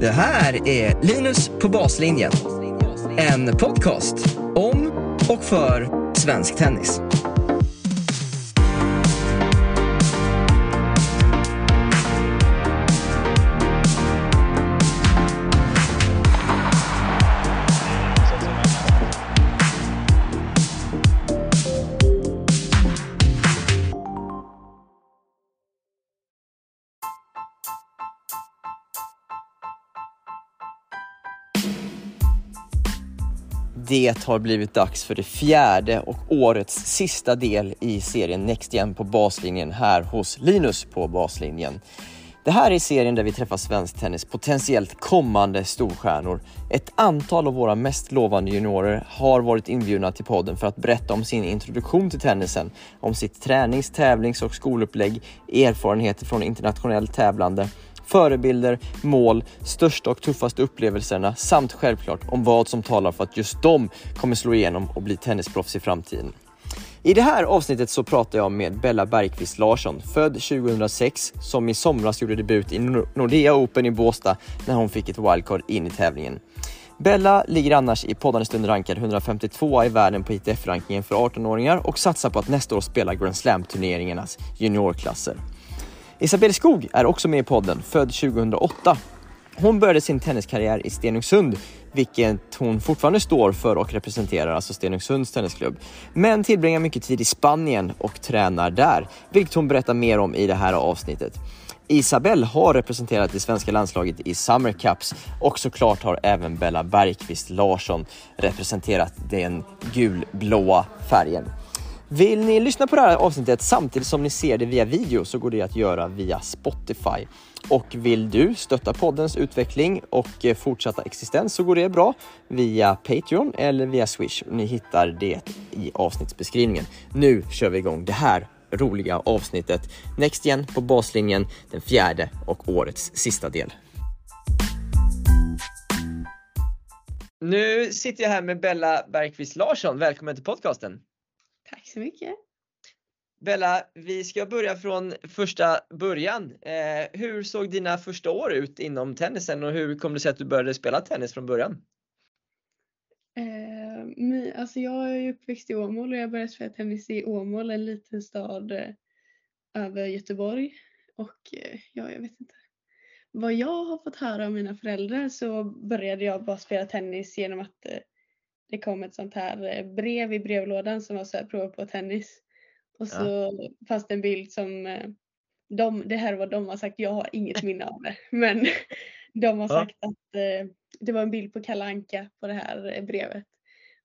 Det här är Linus på baslinjen. En podcast om och för svensk tennis. Det har blivit dags för det fjärde och årets sista del i serien Next Gen på baslinjen här hos Linus på baslinjen. Det här är serien där vi träffar svensk tennis potentiellt kommande storstjärnor. Ett antal av våra mest lovande juniorer har varit inbjudna till podden för att berätta om sin introduktion till tennisen, om sitt tränings-, tävlings och skolupplägg, erfarenheter från internationellt tävlande förebilder, mål, största och tuffaste upplevelserna samt självklart om vad som talar för att just de kommer slå igenom och bli tennisproffs i framtiden. I det här avsnittet så pratar jag med Bella Bergqvist Larsson, född 2006, som i somras gjorde debut i Nordea Open i Båstad när hon fick ett wildcard in i tävlingen. Bella ligger annars i poddande stund rankad 152 i världen på ITF-rankingen för 18-åringar och satsar på att nästa år spela Grand Slam-turneringarnas juniorklasser. Isabelle Skog är också med i podden, född 2008. Hon började sin tenniskarriär i Stenungsund, vilket hon fortfarande står för och representerar, alltså Stenungsunds tennisklubb. Men tillbringar mycket tid i Spanien och tränar där, vilket hon berättar mer om i det här avsnittet. Isabelle har representerat det svenska landslaget i Summer Cups och såklart har även Bella Bergqvist Larsson representerat den gulblåa färgen. Vill ni lyssna på det här avsnittet samtidigt som ni ser det via video så går det att göra via Spotify. Och vill du stötta poddens utveckling och eh, fortsatta existens så går det bra via Patreon eller via Swish. Ni hittar det i avsnittsbeskrivningen. Nu kör vi igång det här roliga avsnittet Next igen på baslinjen, den fjärde och årets sista del. Nu sitter jag här med Bella Bergqvist Larsson. Välkommen till podcasten. Tack så mycket. Bella, vi ska börja från första början. Eh, hur såg dina första år ut inom tennisen och hur kom det sig att du började spela tennis från början? Eh, alltså jag är uppväxt i Åmål och jag började spela tennis i Åmål, en liten stad eh, över Göteborg. Och eh, ja, jag vet inte. Vad jag har fått höra av mina föräldrar så började jag bara spela tennis genom att eh, det kom ett sånt här eh, brev i brevlådan som var så här prova på tennis. Och så ja. fanns det en bild som eh, de, det här var de har sagt, jag har inget minne av det. Men de har sagt ja. att eh, det var en bild på Kalanka på det här brevet.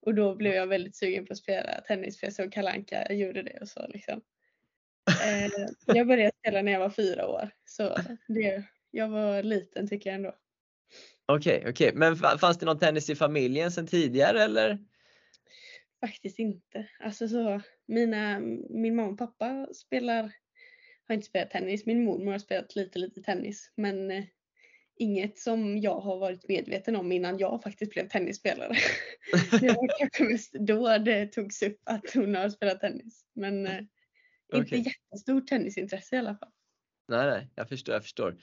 Och då blev jag väldigt sugen på att spela tennis för jag såg Kalanka gjorde det och så liksom. jag började spela när jag var fyra år. Så det, jag var liten tycker jag ändå. Okej, okay, okej. Okay. Men fanns det någon tennis i familjen sedan tidigare eller? Faktiskt inte. Alltså så, mina, min mamma och pappa spelar, har inte spelat tennis. Min mormor har spelat lite, lite tennis. Men eh, inget som jag har varit medveten om innan jag faktiskt blev tennisspelare. det var kanske mest då det togs upp att hon har spelat tennis. Men eh, inte okay. jättestort tennisintresse i alla fall. Nej, nej, jag förstår, jag förstår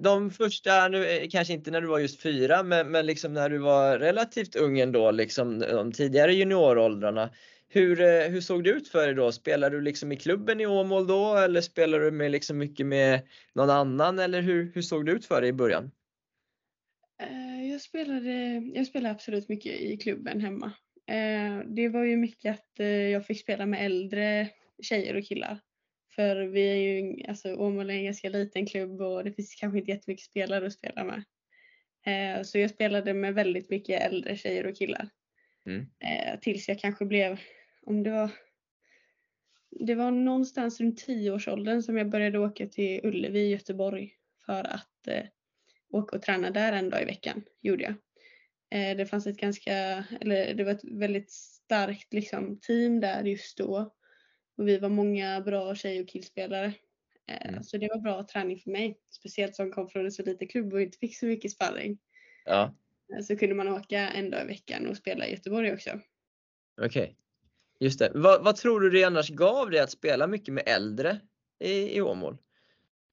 de första, nu, eh, kanske inte när du var just fyra, men, men liksom när du var relativt ung ändå, liksom de tidigare junioråldrarna. Hur, eh, hur såg det ut för dig då? Spelade du liksom i klubben i Åmål då eller spelade du med liksom mycket med någon annan eller hur, hur såg det ut för dig i början? Eh, jag spelade, jag spelade absolut mycket i klubben hemma. Det var ju mycket att jag fick spela med äldre tjejer och killar. För vi är ju, alltså Åmål är en ganska liten klubb och det finns kanske inte jättemycket spelare att spela med. Eh, så jag spelade med väldigt mycket äldre tjejer och killar. Mm. Eh, tills jag kanske blev, om det var det var någonstans runt tioårsåldern som jag började åka till Ullevi i Göteborg för att eh, åka och träna där en dag i veckan. Gjorde jag. Det fanns ett ganska, eller det var ett väldigt starkt liksom, team där just då. Och vi var många bra tjej och killspelare. Eh, mm. Så det var bra träning för mig. Speciellt som kom från en så liten klubb och inte fick så mycket sparring. Ja. Eh, så kunde man åka en dag i veckan och spela i Göteborg också. Okej. Okay. Just det. Vad, vad, tror du det annars gav dig att spela mycket med äldre i, i Åmål?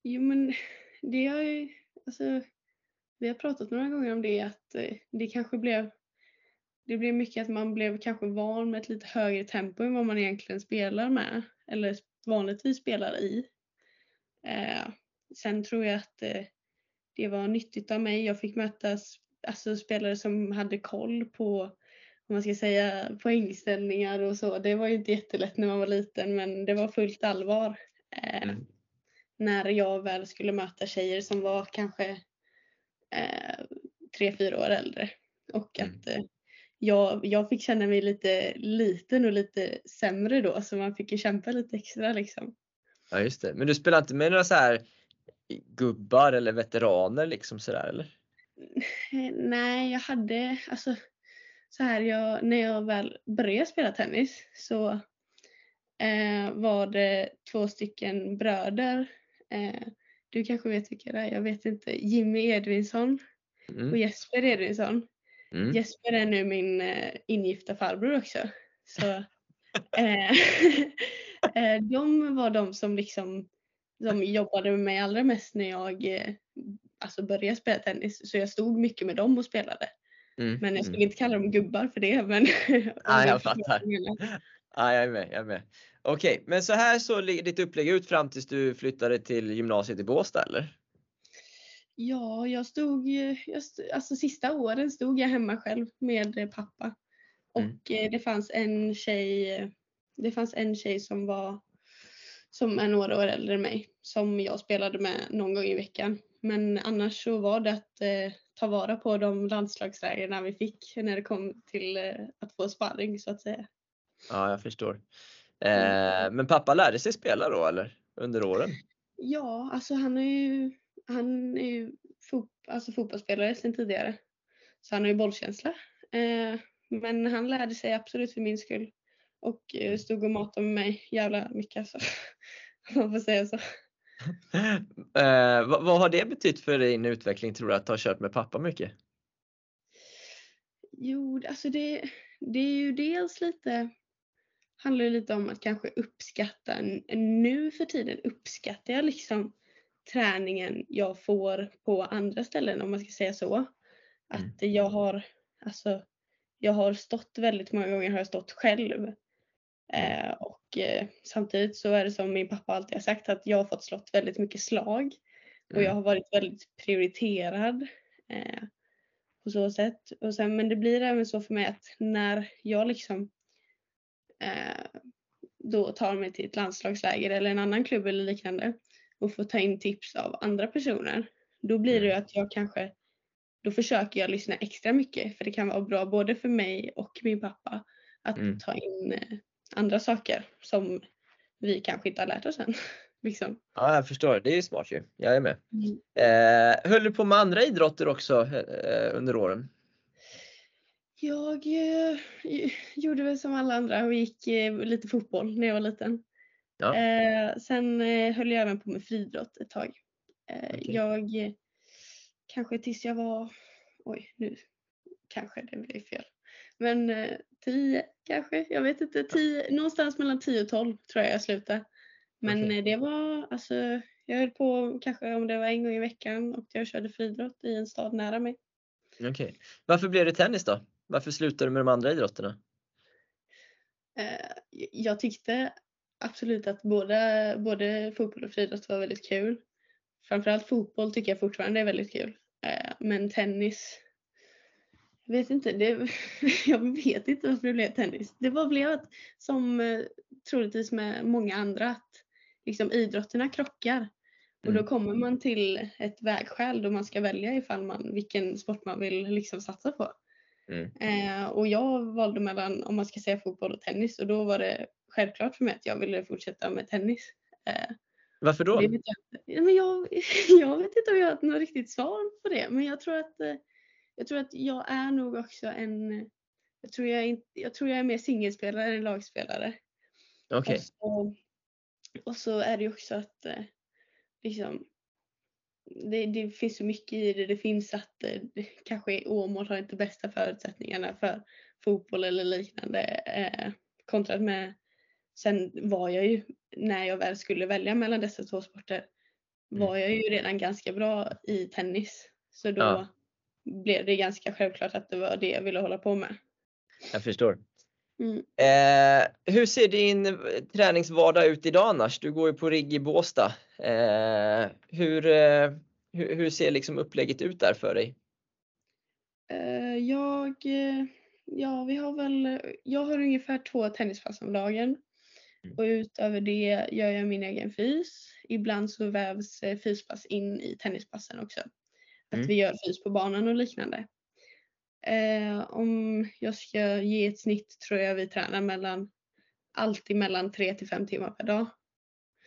Jo men det har ju, alltså vi har pratat några gånger om det att eh, det kanske blev det blev mycket att man blev kanske van med ett lite högre tempo än vad man egentligen spelar med eller vanligtvis spelar i. Eh, sen tror jag att eh, det var nyttigt av mig. Jag fick möta alltså, spelare som hade koll på om man ska säga poängställningar och så. Det var ju inte jättelätt när man var liten men det var fullt allvar. Eh, mm. När jag väl skulle möta tjejer som var kanske eh, tre, fyra år äldre. Och mm. att eh, jag, jag fick känna mig lite liten och lite sämre då så man fick ju kämpa lite extra liksom. Ja just det. Men du spelar inte med några så här gubbar eller veteraner liksom sådär eller? Nej, jag hade alltså så här jag, när jag väl började spela tennis så eh, var det två stycken bröder. Eh, du kanske vet vilka det är, jag vet inte. Jimmy Edvinsson mm. och Jesper Edvinsson. Mm. Jesper är nu min eh, ingifta farbror också. Så, eh, eh, de var de som liksom som jobbade med mig allra mest när jag eh, alltså började spela tennis. Så jag stod mycket med dem och spelade. Mm. Men jag skulle mm. inte kalla dem gubbar för det. Men ah, jag fattar. ah, jag är med. Jag är med. Okej, okay, men så här såg ditt upplägg ut fram tills du flyttade till gymnasiet i Båstad eller? Ja, jag stod, stod, alltså sista åren stod jag hemma själv med pappa. Mm. Och mm. det fanns en tjej, det fanns en tjej som var som är några år äldre än mig som jag spelade med någon gång i veckan. Men annars så var det att eh, ta vara på de landslagslägren vi fick när det kom till eh, att få sparring så att säga. Ja, jag förstår. Eh, men pappa lärde sig spela då eller under åren? Ja, alltså han är ju, han är ju fot, alltså fotbollsspelare sedan tidigare. Så han har ju bollkänsla. Eh, men han lärde sig absolut för min skull. Och eh, stod och matade med mig jävla mycket alltså. Om man får säga så. eh, vad, vad, har det betytt för din utveckling tror du att ha kört med pappa mycket? Jo, alltså det, det är ju dels lite handlar lite om att kanske uppskatta nu för tiden uppskattar jag liksom träningen jag får på andra ställen om man ska säga så. Mm. Att jag har alltså jag har stått väldigt många gånger har jag stått själv Eh, och eh, samtidigt så är det som min pappa alltid har sagt att jag har fått slått väldigt mycket slag och jag mm. har varit väldigt prioriterad eh, på så sätt. Och sen, men det blir även så för mig att när jag liksom eh, då tar mig till ett landslagsläger eller en annan klubb eller liknande och får ta in tips av andra personer. Då blir det ju mm. att jag kanske, då försöker jag lyssna extra mycket för det kan vara bra både för mig och min pappa att mm. ta in eh, andra saker som vi kanske inte har lärt oss än. liksom. Ja, jag förstår. Det är smart ju. Jag är med. Mm. Eh, höll du på med andra idrotter också eh, under åren? Jag eh, gjorde väl som alla andra och gick eh, lite fotboll när jag var liten. Ja. Eh, sen eh, höll jag även på med friidrott ett tag. Okay. Jag kanske tills jag var, oj nu kanske det blev fel. Men eh, 10 kanske, jag vet inte. 10, någonstans mellan 10 och 12 tror jag jag slutade. Men okay. det var alltså, jag höll på kanske om det var en gång i veckan och jag körde friidrott i en stad nära mig. Okej. Okay. Varför blev det tennis då? Varför slutade du med de andra idrotterna? Eh, jag tyckte absolut att både, både fotboll och friidrott var väldigt kul. Framförallt fotboll tycker jag fortfarande är väldigt kul. Eh, men tennis jag vet inte, det, jag vet inte varför det blev tennis. Det var blev att, som eh, troligtvis med många andra, att liksom idrotterna krockar. Och då mm. kommer man till ett vägskäl då man ska välja ifall man, vilken sport man vill liksom satsa på. Mm. Eh, och jag valde mellan, om man ska säga fotboll och tennis och då var det självklart för mig att jag ville fortsätta med tennis. Eh, Varför då? Vet jag, men jag, jag vet inte om jag har något riktigt svar på det men jag tror att eh, jag tror att jag är nog också en, jag tror jag, är, jag, tror jag är mer singelspelare än lagspelare. Okay. Och, och, så är det ju också att eh, liksom, det, det, finns så mycket i det. Det finns att eh, kanske Åmål har inte bästa förutsättningarna för fotboll eller liknande eh, kontrat med Sen var jag ju, när jag väl skulle välja mellan dessa två sporter, mm. var jag ju redan ganska bra i tennis. Så då Ja. blev det ganska självklart att det var det jag ville hålla på med. Jag förstår. Mm. Eh, hur ser din eh, träningsvardag ut idag annars? Du går ju på rigg i Båstad. Eh, hur, eh, hur, hur ser liksom upplägget ut där för dig? Eh, Jag, eh, ja vi har väl, jag har ungefär två tennispass om dagen. Och utöver det gör jag min egen fys. Ibland så vävs eh, fyspass in i tennispassen också. Att Mm. vi gör fys på banan och liknande. Eh, om jag ska ge ett snitt tror jag vi tränar mellan alltid mellan 3 till 5 timmar per dag.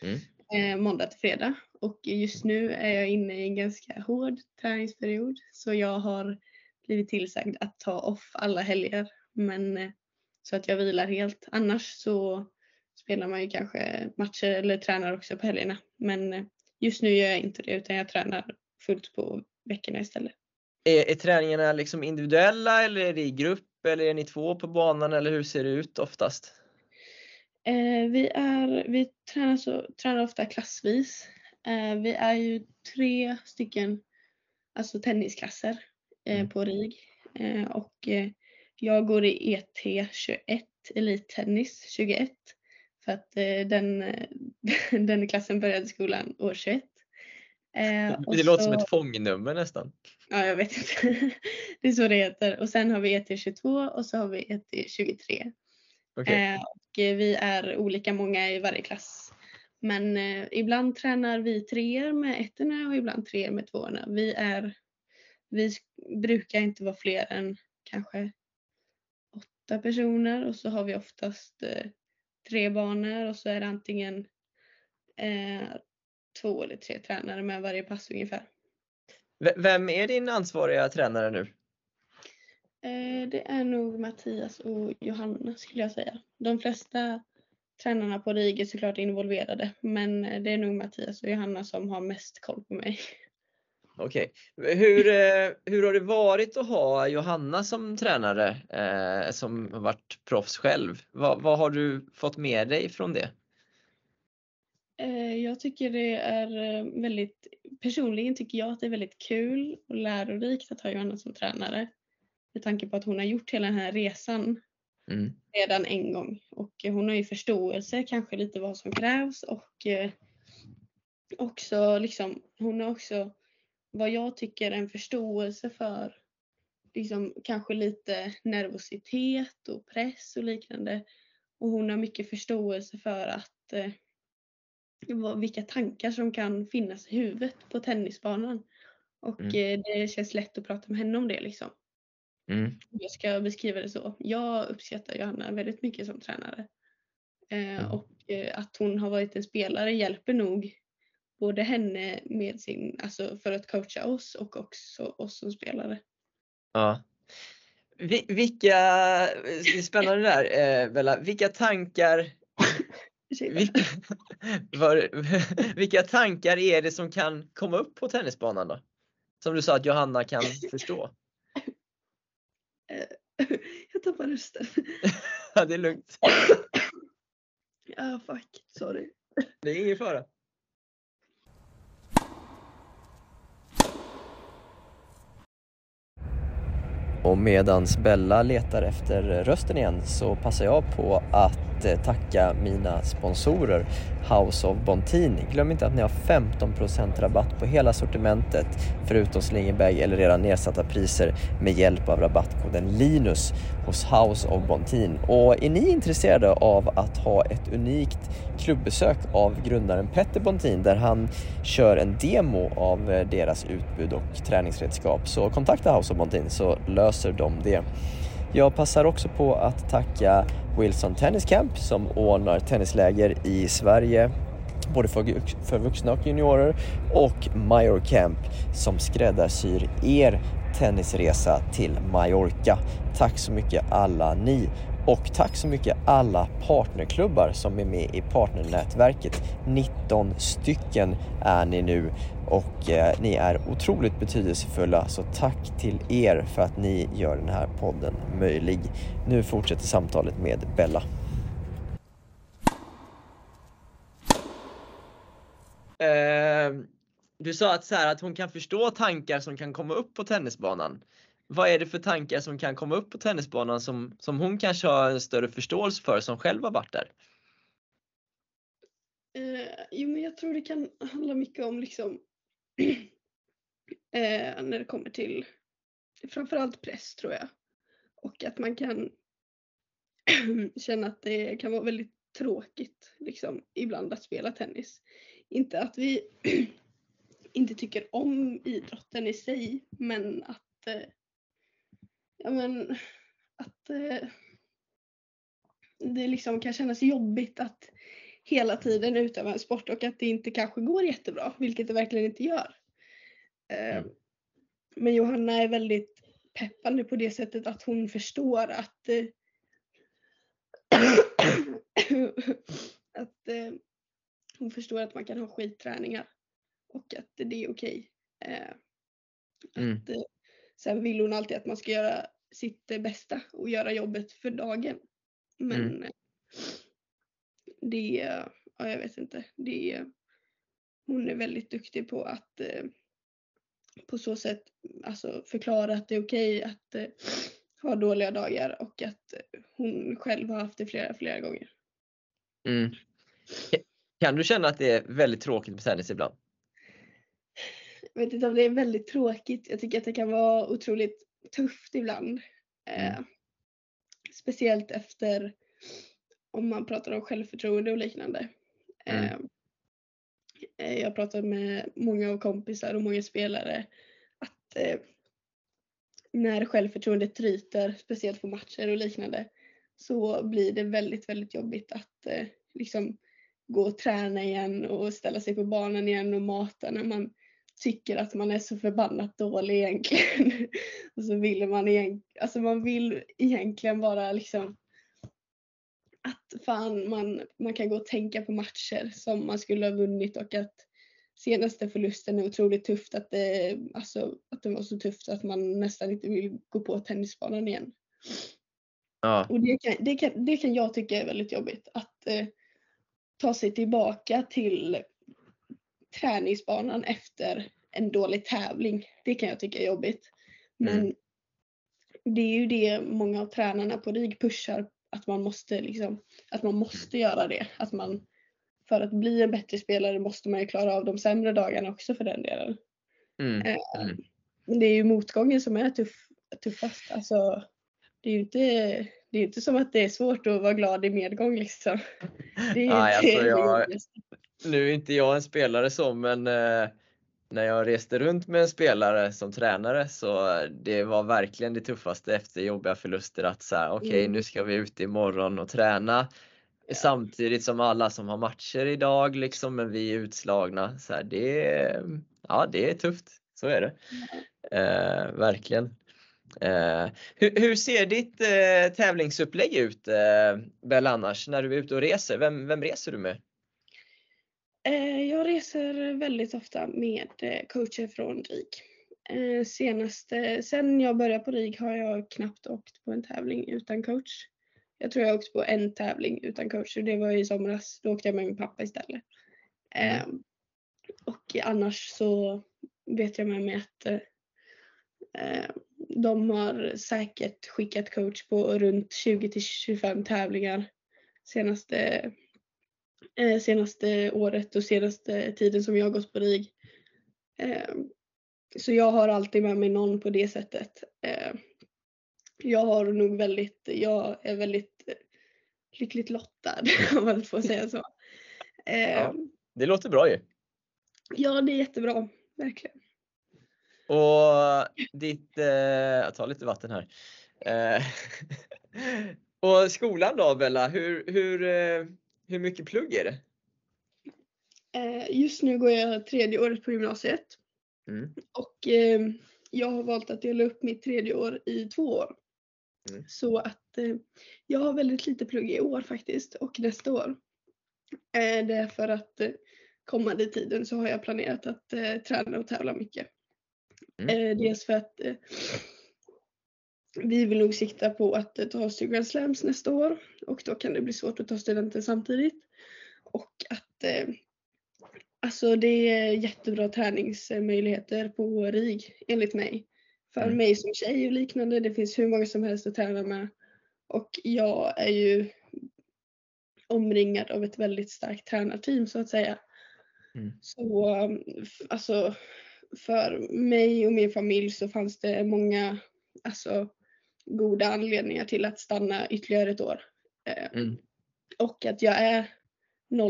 Mm. Eh, måndag till fredag. Och just nu är jag inne i en ganska hård träningsperiod. Så jag har blivit tillsagd att ta off alla helger. Men eh, så att jag vilar helt. Annars så spelar man ju kanske matcher eller tränar också på helgerna. Men eh, just nu gör jag inte det utan jag tränar fullt på veckorna istället. Är, är träningarna liksom individuella eller är det i grupp eller är ni två på banan eller hur ser det ut oftast? Eh, vi, är, vi tränar, så, tränar ofta klassvis. Eh, vi är ju tre stycken alltså tennisklasser eh, Mm. på RIG. Eh, och eh, jag går i ET 21, elittennis 21. För att eh, den, den klassen började skolan år 21. Eh, Det låter som så- ett fångnummer nästan. Ja, jag vet inte. det är så det heter. Och sen har vi ET 22 och så har vi ET 23. Okej. Eh, och eh, vi är olika många i varje klass. Men eh, ibland tränar vi treor med ettorna och ibland treor med tvåorna. Vi, är, vi brukar inte vara fler än kanske åtta personer och så har vi oftast eh, tre banor och så är det antingen eh, två eller tre tränare med varje pass ungefär. V- Vem är din ansvariga tränare nu? Eh, det är nog Mattias och Johanna skulle jag säga. De flesta tränarna på RIG är såklart involverade men eh, det är nog Mattias och Johanna som har mest koll på mig. Okej. Hur, eh, hur har det varit att ha Johanna som tränare eh, som har varit proffs själv? Vad, vad har du fått med dig från det? Eh, jag tycker det är eh, väldigt, personligen tycker jag att det är väldigt kul och lärorikt att ha Johanna som tränare. Med tanke på att hon har gjort hela den här resan Mm. redan en gång och hon har ju förståelse kanske lite vad som krävs och eh, också liksom hon har också vad jag tycker en förståelse för liksom kanske lite nervositet och press och liknande och hon har mycket förståelse för att eh, vad, vilka tankar som kan finnas i huvudet på tennisbanan och Mm. eh, det känns lätt att prata med henne om det liksom Mm. jag ska beskriva det så. Jag uppskattar Johanna väldigt mycket som tränare. Eh, Mm. Och eh, att hon har varit en spelare hjälper nog både henne med sin, alltså för att coacha oss och också oss som spelare. Ja. Vi, vilka, spännande där eh, Bella, vilka tankar vilka, var, vilka tankar är det som kan komma upp på tennisbanan då? Som du sa att Johanna kan förstå. Jag tappar rösten. Ja, det är lugnt. Ah fuck, sorry. Det är ingen fara. Och medans Bella letar efter rösten igen så passar jag på att att eh, tacka mina sponsorer House of Bontin. Glöm inte att ni har 15% rabatt på hela sortimentet förutom slingerbag eller redan nedsatta priser med hjälp av rabattkoden LINUS hos House of Bontin. Och är ni intresserade av att ha ett unikt klubbesök av grundaren Petter Bontin där han kör en demo av eh, deras utbud och träningsredskap så kontakta House of Bontin så löser de det. Jag passar också på att tacka Wilson Tennis Camp som ordnar tennisläger i Sverige både för, för vuxna och juniorer och Major Camp som skräddarsyr er tennisresa till Mallorca. Tack så mycket alla ni och tack så mycket alla partnerklubbar som är med i partnernätverket. 19 stycken är ni nu och eh, ni är otroligt betydelsefulla så tack till er för att ni gör den här podden möjlig. Nu fortsätter samtalet med Bella. Eh, du sa att, så här, att hon kan förstå tankar som kan komma upp på tennisbanan. Vad är det för tankar som kan komma upp på tennisbanan som, som hon kanske har en större förståelse för som själv har varit där? Eh, jo, men jag tror det kan handla mycket om liksom eh, när det kommer till framförallt press tror jag. Och att man kan känna att det kan vara väldigt tråkigt liksom ibland att spela tennis. Inte att vi inte tycker om idrotten i sig men att eh, ja men att eh, det liksom kan kännas jobbigt att hela tiden utöva en sport och att det inte kanske går jättebra, vilket det verkligen inte gör. Eh, Mm. Men Johanna är väldigt peppande på det sättet att hon förstår att eh, att eh, hon förstår att man kan ha skitträningar och att det är okej. Eh, Mm. att, eh, sen vill hon alltid att man ska göra sitt bästa och göra jobbet för dagen. Men eh, det, ja jag vet inte, det hon är väldigt duktig på att eh, på så sätt alltså förklara att det är okej att eh, ha dåliga dagar och att hon själv har haft det flera, flera gånger. Mm. Kan du känna att det är väldigt tråkigt med tennis ibland? Jag vet inte om det är väldigt tråkigt. Jag tycker att det kan vara otroligt tufft ibland. Eh, Mm. speciellt efter om man pratar om självförtroende och liknande. Mm. Eh, eh, jag pratar med många av kompisar och många spelare att eh, när självförtroendet tryter, speciellt på matcher och liknande, så blir det väldigt, väldigt jobbigt att eh, liksom gå och träna igen och ställa sig på banan igen och mata när man tycker att man är så förbannat dålig egentligen. och så vill man egentligen, alltså man vill egentligen bara liksom att fan man, man kan gå och tänka på matcher som man skulle ha vunnit och att senaste förlusten är otroligt tufft att det, alltså, att det var så tufft att man nästan inte vill gå på tennisbanan igen. Ja. Och det kan, det kan, det kan jag tycka är väldigt jobbigt. Att eh, ta sig tillbaka till träningsbanan efter en dålig tävling. Det kan jag tycka är jobbigt. Men Mm. det är ju det många av tränarna på RIG pushar. Att man måste liksom, att man måste göra det. Att man, för att bli en bättre spelare måste man ju klara av de sämre dagarna också för den delen. Mm. Eh, Mm. Det är ju motgången som är tuff, tuffast. Alltså, det är ju inte, det är inte som att det är svårt att vara glad i medgång liksom. Nej, alltså jag-. Nu är inte jag en spelare så men eh, när jag reste runt med en spelare som tränare så det var verkligen det tuffaste efter jobbiga förluster att säga okej Mm. nu ska vi ut imorgon och träna. Samtidigt som alla som har matcher idag liksom men vi är utslagna. Så här, det, ja, det är tufft, så är det. Eh, verkligen. Eh, hur, hur ser ditt eh, tävlingsupplägg ut eh, Bell annars när du är ute och reser? Vem, vem reser du med? Eh, Jag reser väldigt ofta med eh, coacher från RIG. Eh, Senaste, sen jag började på RIG har jag knappt åkt på en tävling utan coach. Jag tror jag åkt på en tävling utan coach och det var i somras. Då åkte jag med min pappa istället. Eh, Och annars så vet jag med mig att eh, eh, de har säkert skickat coach på runt 20 till 25 tävlingar senaste eh, senaste året och senaste tiden som jag har gått på RIG. Eh, så jag har alltid med mig någon på det sättet. Eh, jag har nog väldigt, jag är väldigt eh, lyckligt lottad om man får säga så. Eh, Ja. Det låter bra ju. ja, det är jättebra, verkligen. Och ditt, eh, jag tar lite vatten här. Eh, och skolan då Bella, hur, hur, eh, hur mycket plugg är det? Eh, just nu går jag tredje året på gymnasiet Mm. och eh, jag har valt att dela upp mitt tredje år i två år. Mm. Så att eh, jag har väldigt lite plugg i år faktiskt och nästa år. Eh, det är för att eh, kommande tiden så har jag planerat att eh, träna och tävla mycket. Mm. Eh, dels för att eh, vi vill nog sikta på att eh, ta Grand Slams nästa år och då kan det bli svårt att ta studenten samtidigt. Och att, Alltså det är jättebra träningsmöjligheter på RIG enligt mig. För Mm. mig som tjej och liknande, det finns hur många som helst att träna med. Och jag är ju omringad av ett väldigt starkt tränarteam så att säga. Mm. Så alltså för mig och min familj så fanns det många alltså, goda anledningar till att stanna ytterligare ett år. Eh, Mm. och att jag är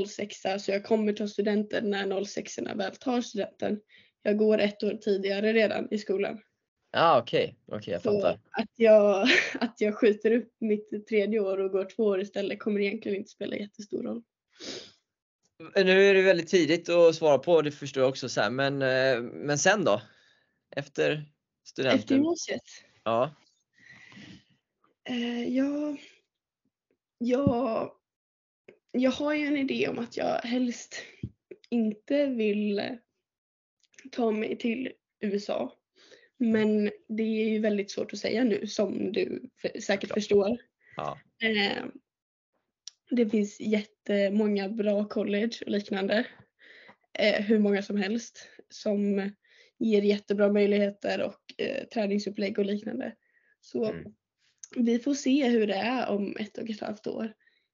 06 så jag kommer ta studenten när 06 väl tar studenten. Jag går ett år tidigare redan i skolan. Ja, okej, okej, jag Så fattar. att jag, att jag skjuter upp mitt tredje år och går två år istället kommer egentligen inte spela jättestor roll. Nu är det väldigt tidigt att svara på, det förstår jag också så här, men, eh, men sen då? Efter studenten? Efter gymnasiet? Ja. Eh, ja, jag, jag har ju en idé om att jag helst inte vill ta mig till USA. Men det är ju väldigt svårt att säga nu som du säkert Ja. förstår. ja. Eh, det finns jättemånga bra college och liknande. Eh, hur många som helst som ger jättebra möjligheter och eh, träningsupplägg och liknande. Så Mm. vi får se hur det är om ett och ett halvt år.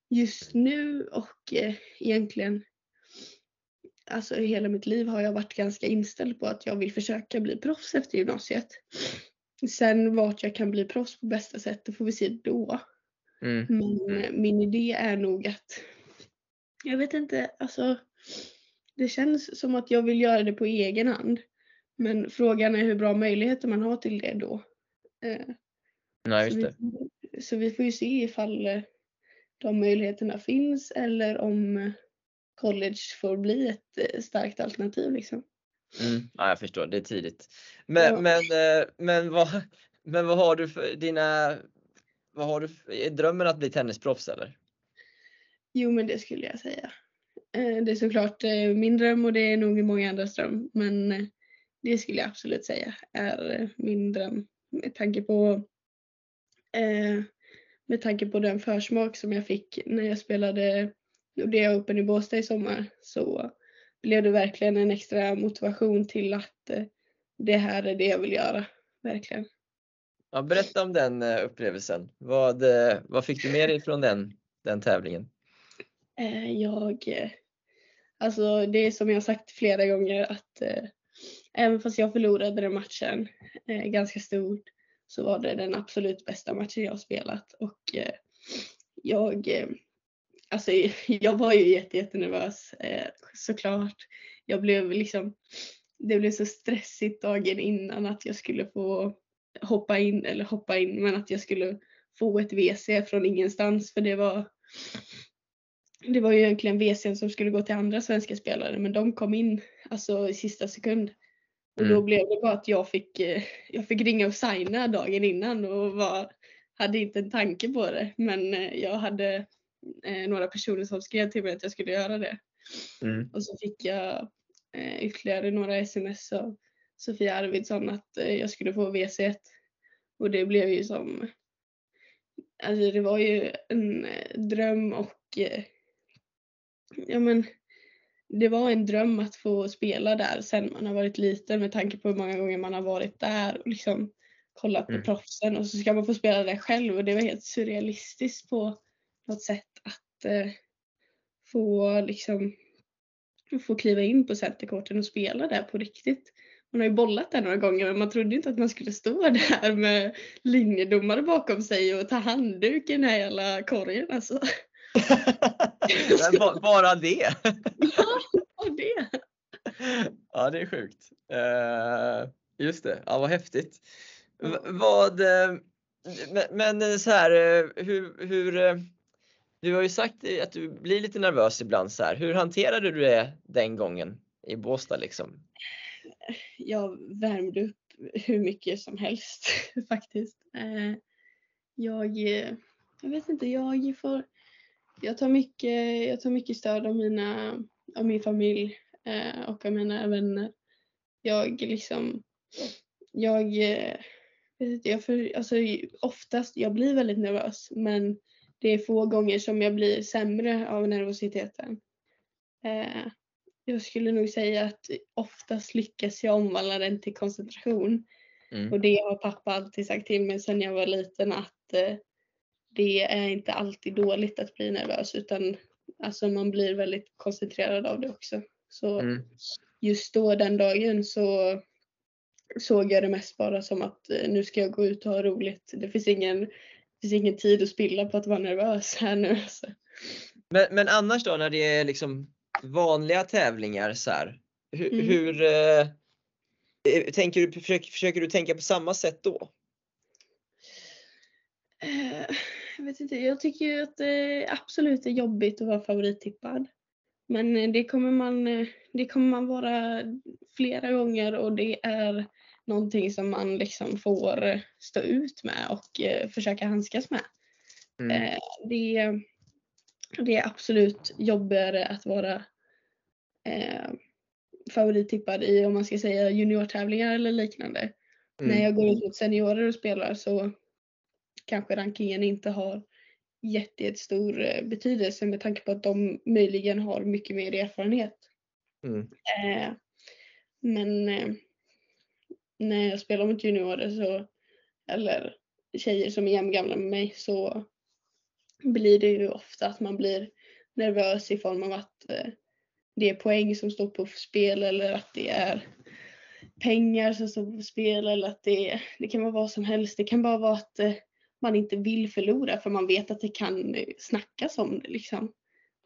Just nu och eh, egentligen alltså i hela mitt liv har jag varit ganska inställd på att jag vill försöka bli proffs efter gymnasiet. Sen vart jag kan bli proffs på bästa sätt, det får vi se då. Mm. Men eh, min idé är nog att, jag vet inte, alltså det känns som att jag vill göra det på egen hand. Men frågan är hur bra möjligheter man har till det då. Eh, Nej, så, det. vi, så vi får ju se ifall eh, de möjligheterna finns eller om college får bli ett starkt alternativ liksom. Mm. Ja, jag förstår, det är tidigt. Men, Ja. men, men, vad, men vad har du för dina, vad har du för, är drömmen att bli tennisproffs eller? Jo men det skulle jag säga. Eh, det är såklart eh, min dröm och det är nog många andras dröm. Men eh, det skulle jag absolut säga är min dröm. Med tanke på med tanke på den försmak som jag fick när jag spelade Nordea Open i Båstad i sommar så blev det verkligen en extra motivation till att det här är det jag vill göra. Verkligen. Ja, berätta om den eh, upplevelsen. Vad, eh, vad fick du med dig från den, den tävlingen? Eh, jag, alltså det är som jag sagt flera gånger att eh, även fast jag förlorade den matchen eh, ganska stort så var det den absolut bästa matchen jag har spelat och eh, jag, alltså jag var ju jätte, jättenervös såklart. Jag blev liksom, det blev så stressigt dagen innan att jag skulle få hoppa in, eller hoppa in, men att jag skulle få ett WC från ingenstans för det var det var ju egentligen WCn som skulle gå till andra svenska spelare men de kom in alltså i sista sekund. Och då Mm. blev det bara att jag fick, eh, jag fick ringa och signa dagen innan och var, hade inte en tanke på det. Men eh, jag hade eh, några personer som skrev till mig att jag skulle göra det. Mm. Och så fick jag eh, ytterligare några sms av Sofia Arvidsson att eh, jag skulle få WC1. Och det blev ju som, alltså det var ju en eh, dröm och eh, ja men det var en dröm att få spela där sen man har varit liten med tanke på hur många gånger man har varit där och liksom kollat på Mm. proffsen och så ska man få spela där själv och det var helt surrealistiskt på något sätt att eh, få liksom få kliva in på centerkorten och spela där på riktigt. Man har ju bollat där några gånger men man trodde inte att man skulle stå där med linjedomare bakom sig och ta handduk i den här jävla korgen alltså. Bara det? Och det. Ja, det är sjukt. Eh, just det, ja, vad häftigt. V- vad, eh, men, men eh, så här, eh, hur, hur, du har ju sagt att du blir lite nervös ibland så här. Hur hanterade du det den gången i Båstad liksom? Jag värmde upp hur mycket som helst faktiskt. Eh, jag, jag vet inte, jag får, jag tar mycket, jag tar mycket stöd av mina, av min familj eh, och av mina vänner. Jag liksom, jag, eh, vet inte, jag för, alltså oftast, jag blir väldigt nervös men det är få gånger som jag blir sämre av nervositeten. Eh, jag skulle nog säga att oftast lyckas jag omvandla den till koncentration. Mm. Och det har pappa alltid sagt till mig sedan jag var liten att eh, det är inte alltid dåligt att bli nervös utan alltså man blir väldigt koncentrerad av det också. Så Mm. just då den dagen så såg jag det mest bara som att eh, nu ska jag gå ut och ha roligt. Det finns ingen, det finns ingen tid att spilla på att vara nervös här nu. Alltså. Men, men annars då när det är liksom vanliga tävlingar så här, hur, Mm. hur eh, eh, tänker du, försöker, försöker du tänka på samma sätt då? Eh, Jag vet inte, jag tycker ju att det absolut är jobbigt att vara favorittippad. Men eh, det kommer man, det kommer man vara flera gånger och det är någonting som man liksom får stå ut med och försöka handskas med. Mm. Det, det är absolut jobbigare att vara eh, favorittippad i om man ska säga juniortävlingar eller liknande. Mm. När jag går ut mot seniorer och spelar så kanske rankingen inte har jätte- jättestor eh, betydelse med tanke på att de möjligen har mycket mer erfarenhet. Mm. Eh, men eh, när jag spelar mot juniorer så, eller tjejer som är jämngamla med mig så blir det ju ofta att man blir nervös i form av att eh, det är poäng som står på spel eller att det är pengar som står på spel eller att det, det kan vara vad som helst. Det kan bara vara att eh, man inte vill förlora för man vet att det kan eh, snackas om det liksom.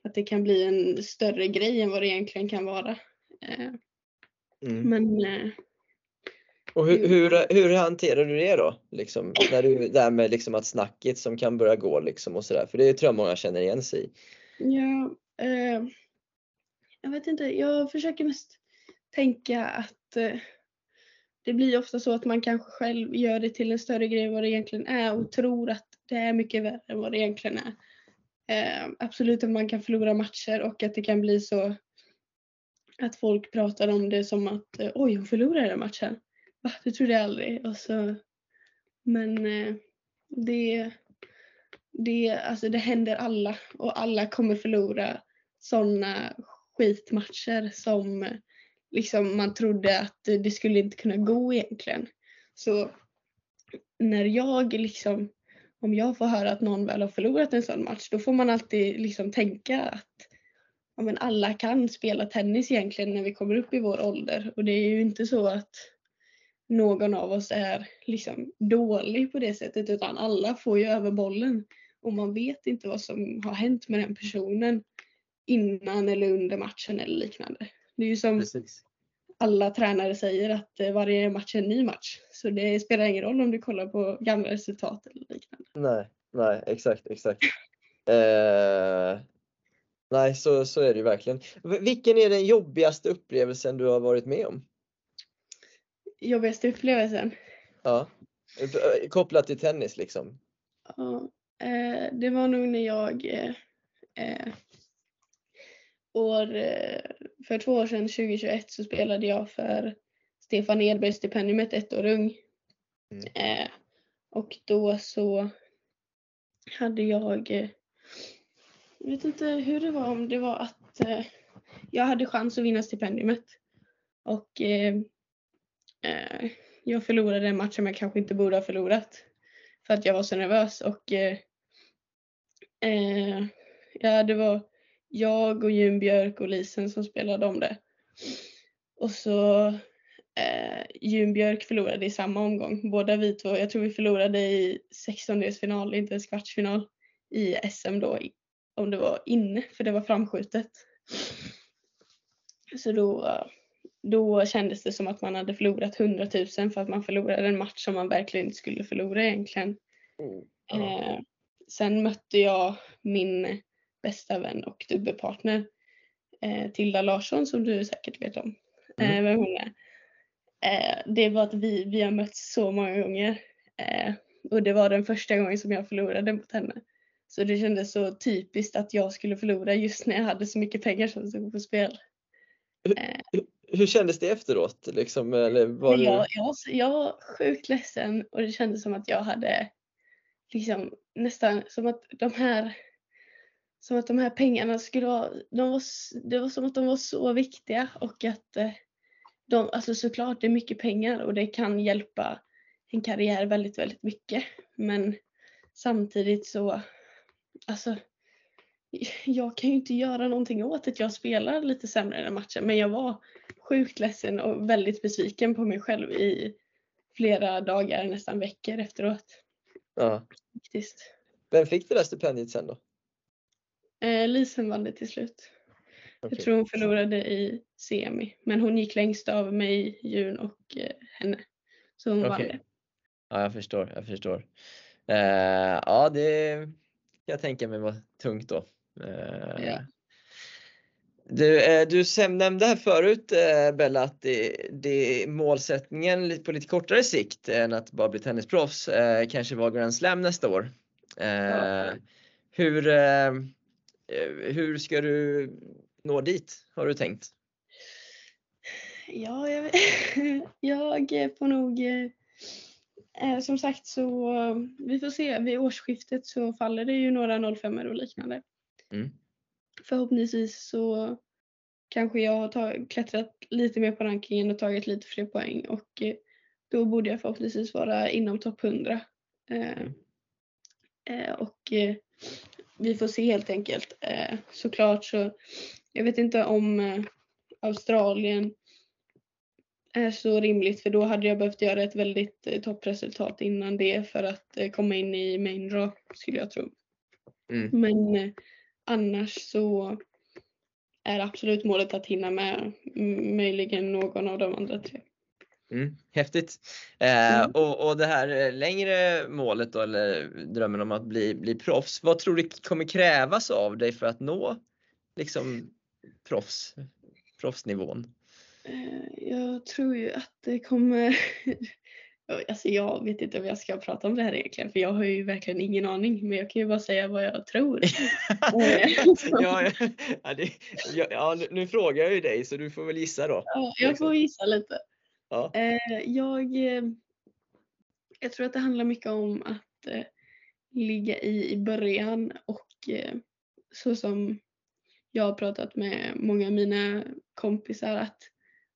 Att det kan bli en större grej än vad det egentligen kan vara. Eh, Mm. men Och hur, hur, hur hanterar du det då? Liksom, när du, det här med liksom att snacket som kan börja gå liksom och sådär. För det tror jag många känner igen sig i. Ja, eh, jag vet inte. Jag försöker mest tänka att eh, det blir ofta så att man kanske själv gör det till en större grej än vad det egentligen är och tror att det är mycket värre än vad det egentligen är. Eh, absolut att man kan förlora matcher och att det kan bli så att folk pratar om det som att eh, oj, hon förlorade den matchen. Va, det trodde jag aldrig. Och så, men eh, det, det, alltså det händer alla och alla kommer förlora sådana skitmatcher som liksom man trodde att det skulle inte kunna gå egentligen. Så när jag liksom, om jag får höra att någon väl har förlorat en sån match, då får man alltid liksom tänka att ja, men alla kan spela tennis egentligen när vi kommer upp i vår ålder. Och det är ju inte så att någon av oss är liksom dålig på det sättet utan alla får ju över bollen. Och man vet inte vad som har hänt med den personen innan eller under matchen eller liknande. Det är ju som Precis. alla tränare säger att eh, varje match är en ny match. Så det spelar ingen roll om du kollar på gamla resultat eller liknande. Nej, nej exakt, exakt. Eh, nej, så, så är det ju verkligen. Vilken är den jobbigaste upplevelsen du har varit med om? Jobbigaste upplevelsen? Ja. Kopplat till tennis liksom. Ja, eh, det var nog när jag eh, eh, år, eh, för två år sedan, 2021, så spelade jag för Stefan Edberg stipendiumet ett år ung. Mm. Eh, och då så hade jag, eh, jag vet inte hur det var, om det var att eh, jag hade chans att vinna stipendiumet. Och eh, eh, jag förlorade en match som jag kanske inte borde ha förlorat. För att jag var så nervös och ja, det var jag och Jun Björk och Lisen som spelade om det. Och så eh, Jun Björk förlorade i samma omgång. Båda vi två, jag tror vi förlorade i 16-delsfinal, inte ens kvartsfinal i SM då. Om det var inne, för det var framskjutet. Så då, då kändes det som att man hade förlorat 100 000 för att man förlorade en match som man verkligen inte skulle förlora egentligen. Ja. Eh, sen mötte jag min bästa vän och dubbelpartner eh, Tilda Larsson som du säkert vet om. Eh, Mm. vem hon är. Eh, det var att vi, vi har mötts så många gånger. Eh, och det var den första gången som jag förlorade mot henne. Så det kändes så typiskt att jag skulle förlora just när jag hade så mycket pengar som stod på spel. Hur kändes det efteråt? Liksom, eller var Men du... jag, jag, jag var sjukt ledsen och det kändes som att jag hade liksom nästan som att de här som att de här pengarna skulle vara, de var, det var som att de var så viktiga och att eh, de, alltså såklart det är mycket pengar och det kan hjälpa en karriär väldigt, väldigt mycket. Men samtidigt så, alltså jag kan ju inte göra någonting åt att jag spelar lite sämre den matchen men jag var sjukt ledsen och väldigt besviken på mig själv i flera dagar, nästan veckor efteråt. Ja. Faktiskt. Vem fick det där stipendiet sen då? Eh, Lisen vann det till slut. Okej. Jag tror hon förlorade i semi men hon gick längst av mig, Jun och eh, henne. Så hon vann Okej. det. Ja, jag förstår, jag förstår. Eh, ja, det jag tänka mig var tungt då. Eh, Ja. Du, eh, du nämnde här förut eh, Bella att det, det målsättningen på lite kortare sikt än att bara bli tennisproffs eh, kanske var Grand Slam nästa år. Ja. hur, hur ska du nå dit har du tänkt? Ja, jag, jag får nog... eh, Eh, som sagt så eh, vi får se. Vid årsskiftet så faller det ju några 05 och liknande. Mm. Förhoppningsvis så kanske jag har tag- klättrat lite mer på rankingen och tagit lite fler poäng och eh, då borde jag förhoppningsvis vara inom topp 100. Eh, eh, och eh, vi får se helt enkelt. Eh, såklart så, jag vet inte om eh, Australien är så rimligt för då hade jag behövt göra ett väldigt eh, toppresultat innan det för att eh, komma in i main draw skulle jag tro. Mm. Men eh, annars så är absolut målet att hinna med möjligen någon av de andra tre. Mm, häftigt. Eh, Mm. och, och det här eh, längre målet då, eller drömmen om att bli, bli proffs. Vad tror du kommer krävas av dig för att nå liksom proffs, proffsnivån? Eh, Jag tror ju att det kommer... Alltså jag vet inte om jag ska prata om det här egentligen för jag har ju verkligen ingen aning men jag kan ju bara säga vad jag tror. Eh, ja, ja, det, ja, nu, nu frågar jag ju dig så du får väl gissa då. Ja, jag får gissa lite. Ja. Eh, jag, eh, jag tror att det handlar mycket om att eh, ligga i i början och så som jag har pratat med många av mina kompisar att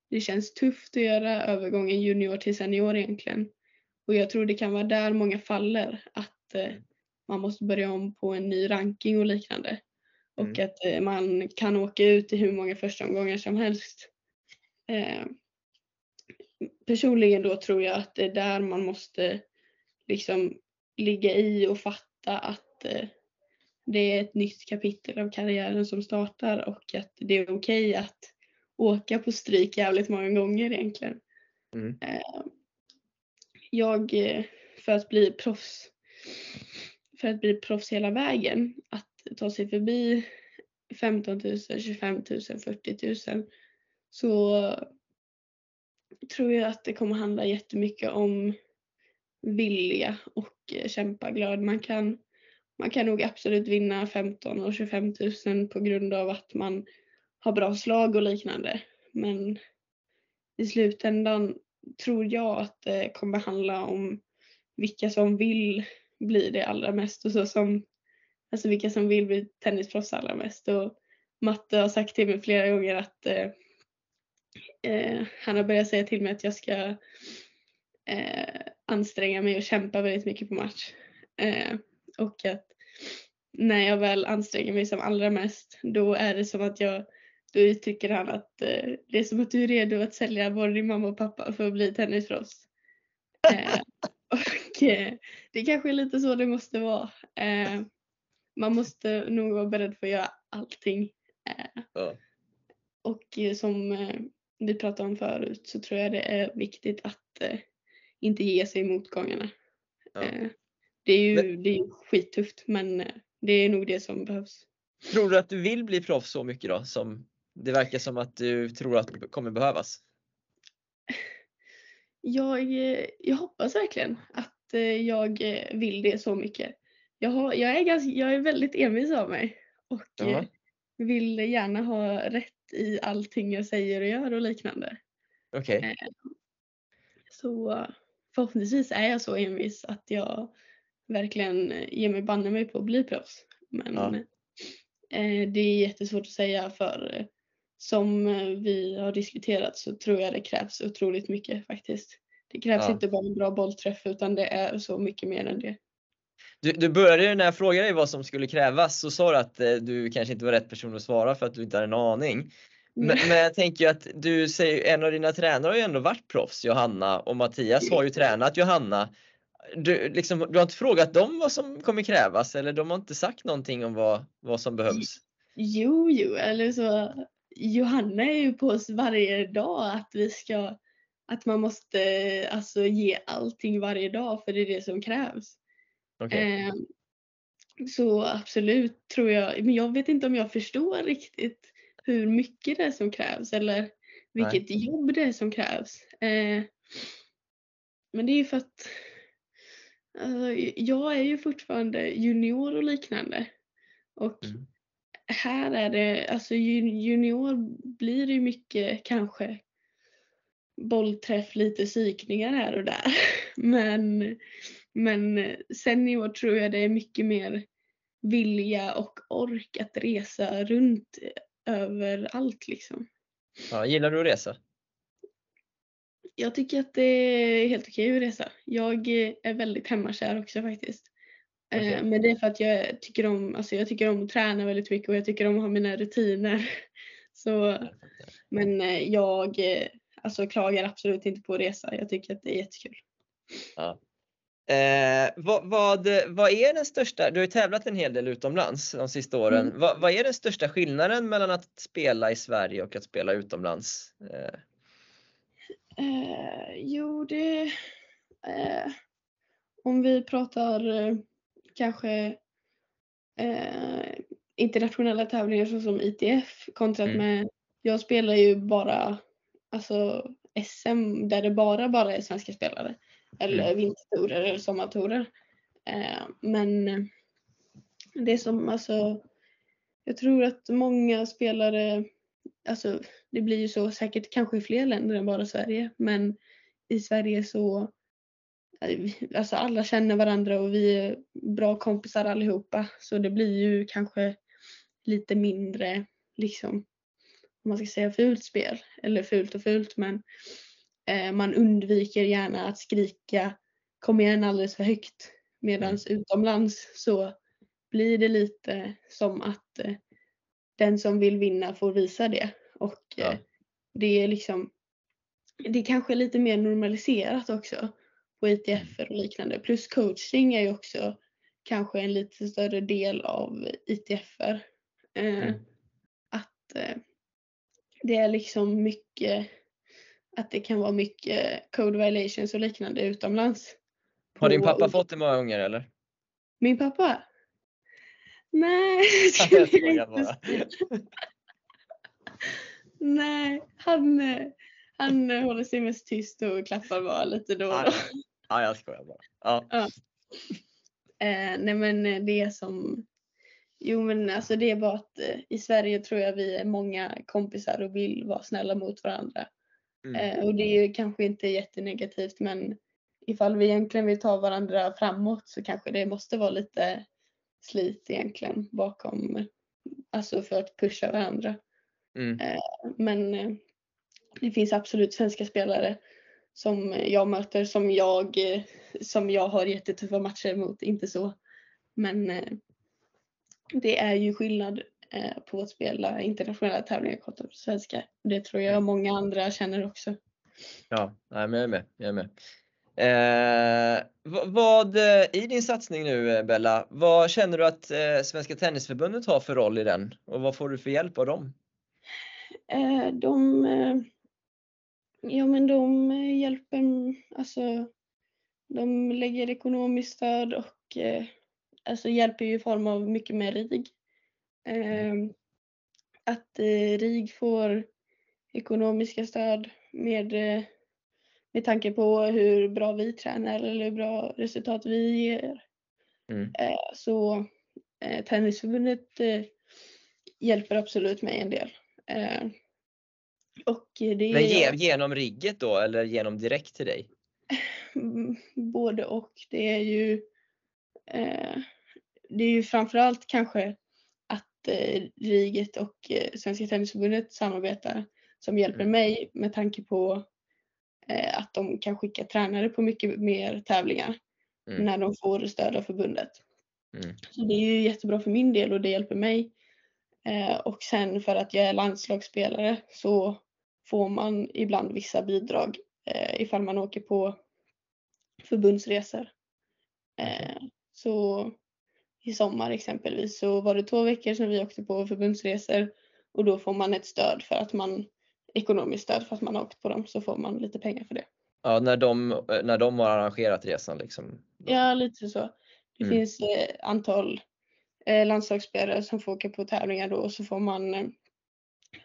det känns tufft att göra övergången junior till senior egentligen. Och jag tror det kan vara där många faller att eh, man måste börja om på en ny ranking och liknande. Och Mm. att man kan åka ut i hur många första omgångar som helst. Personligen då tror jag att det är där man måste liksom ligga i och fatta att eh, det är ett nytt kapitel av karriären som startar och att det är okej att åka på stryk jävligt många gånger egentligen. Mm. Eh, jag, eh, för att bli proffs, för att bli proffs hela vägen, att ta sig förbi 15 000, 25 000, 40 000 så tror jag att det kommer handla jättemycket om vilja och eh, kämpaglöd. Man kan, man kan nog absolut vinna 15 och 25 000 på grund av att man har bra slag och liknande. Men i slutändan tror jag att det kommer handla om vilka som vill bli det allra mest och så som alltså vilka som vill bli tennisproffs allra mest. Och Matte har sagt till mig flera gånger att eh, eh, han har börjat säga till mig att jag ska eh, anstränga mig och kämpa väldigt mycket på match. Eh, och att när jag väl anstränger mig som allra mest då är det som att jag då uttrycker han att eh, det är som att du är redo att sälja både din mamma och pappa för att bli tennisproffs. Eh, och det kanske är lite så det måste vara. Man måste nog vara beredd på att göra allting. Ja. och som vi pratade om förut så tror jag det är viktigt att eh, inte ge sig i motgångarna. Ja. Eh, det, är ju, det är ju skittufft men eh, det är nog det som behövs. Tror du att du vill bli proffs så mycket då som det verkar som att du tror att det kommer behövas? Jag, eh, jag hoppas verkligen att eh, jag vill det så mycket. Jag, har, jag, är, ganska, jag är väldigt envis av mig och Ja. vill gärna ha rätt i allting jag säger och gör och liknande. Okej. Så eh, förhoppningsvis är jag så envis att jag verkligen ger mig banne mig på att bli proffs. Men Ja. eh, det är jättesvårt att säga för eh, som vi har diskuterat så tror jag det krävs otroligt mycket faktiskt. Det krävs Ja. inte bara en bra bollträff utan det är så mycket mer än det. Du, du började när jag frågade dig vad som skulle krävas så sa du att eh, du kanske inte var rätt person att svara för att du inte hade en aning. Men, men jag tänker ju att du säger en av dina tränare har ju ändå varit proffs, Johanna och Mattias har ju tränat Johanna. Du, liksom, du har inte frågat dem vad som kommer krävas eller de har inte sagt någonting om vad, vad som behövs? Jo, jo, eller så Johanna är ju på oss varje dag att vi ska att man måste alltså ge allting varje dag för det är det som krävs. Okej. Eh, så absolut tror jag, men jag vet inte om jag förstår riktigt hur mycket det är som krävs eller vilket jobb det är som krävs. Eh, men det är ju för att alltså, jag är ju fortfarande junior och liknande. Och Mm. här är det, alltså ju- junior blir det ju mycket kanske bollträff, lite psykningar här och där. Men, men senior tror jag det är mycket mer vilja och ork att resa runt överallt liksom. Ja, gillar du att resa? Jag tycker att det är helt okej att resa. Jag är väldigt hemmakär också faktiskt. Eh, Okej. Men det är för att jag tycker om, alltså jag tycker om att träna väldigt mycket och jag tycker om att ha mina rutiner. Så, men eh, jag eh, alltså, klagar absolut inte på att resa. Jag tycker att det är jättekul. Eh, vad, vad, vad är den största, du har ju tävlat en hel del utomlands de sista åren. Mm. Vad, vad är den största skillnaden mellan att spela i Sverige och att spela utomlands? Eh, Eh, jo, det... Eh, om vi pratar eh, kanske eh, internationella tävlingar såsom ITF kontra Mm. med... Jag spelar ju bara alltså SM där det bara bara är svenska spelare. Eller Mm. vintertorer eller sommartorer. Eh, men eh, det som alltså... Jag tror att många spelare alltså det blir ju så säkert kanske i fler länder än bara Sverige men i Sverige så alltså alla känner varandra och vi är bra kompisar allihopa så det blir ju kanske lite mindre liksom om man ska säga fult spel eller fult och fult men eh, man undviker gärna att skrika kom igen alldeles för högt medans utomlands så blir det lite som att eh, den som vill vinna får visa det. Och Ja. eh, det är liksom det är kanske lite mer normaliserat också på ITF och liknande. Plus coaching är ju också kanske en lite större del av ITF. Eh, Mm. Att eh, det är liksom mycket att det kan vara mycket code violations och liknande utomlands. har din pappa fått det många gånger eller? Min pappa? Nej, Ja, jag skulle skojar inte. Nej, han, han håller sig mest tyst och klappar bara lite då och Ja, då. ja, jag skojar bara. Ja. Eh, nej men det som Jo men alltså det är bara att eh, i Sverige tror jag vi är många kompisar och vill vara snälla mot varandra. Mm. Eh, och det är ju kanske inte jättenegativt men ifall vi egentligen vill ta varandra framåt så kanske det måste vara lite slit egentligen bakom, alltså för att pusha varandra. Mm. Men eh, det finns absolut svenska spelare som jag möter som jag, eh, som jag har jättetuffa matcher mot, inte så. Men eh, det är ju skillnad eh, på att spela internationella tävlingar kontra svenska. Det tror jag många andra känner också. Ja, nej, men jag är med. Jag är med. Eh, vad, eh, i din satsning nu eh, Bella, vad känner du att eh, Svenska Tennisförbundet har för roll i den och vad får du för hjälp av dem? Eh, de, eh, ja men de eh, hjälper, alltså de lägger ekonomiskt stöd och eh, alltså hjälper ju i form av mycket med RIG. Eh, att eh, RIG får ekonomiska stöd med, eh, med tanke på hur bra vi tränar eller hur bra resultat vi ger. Mm. Eh, så Tennisförbundet hjälper absolut mig en del. Eh, och det Men ge, genom rigget då eller genom direkt till dig? Mm, både och. Det är ju, det är ju framförallt kanske RIGet och eh, Svenska Tennisförbundet samarbetar som hjälper Mm. mig med tanke på eh, att de kan skicka tränare på mycket mer tävlingar Mm. när de får stöd av förbundet. Mm. Så det är ju jättebra för min del och det hjälper mig. Eh, och sen för att jag är landslagsspelare så får man ibland vissa bidrag eh, ifall man åker på förbundsresor. Eh, så i sommar exempelvis så var det två veckor sedan vi åkte på förbundsresor och då får man ett stöd för att man ekonomiskt stöd för att man har åkt på dem så får man lite pengar för det. Ja, när de, när de har arrangerat resan liksom. Ja, lite så. Det Mm. finns eh, antal eh, landslagsspelare som får åka på tävlingar då och så får man eh,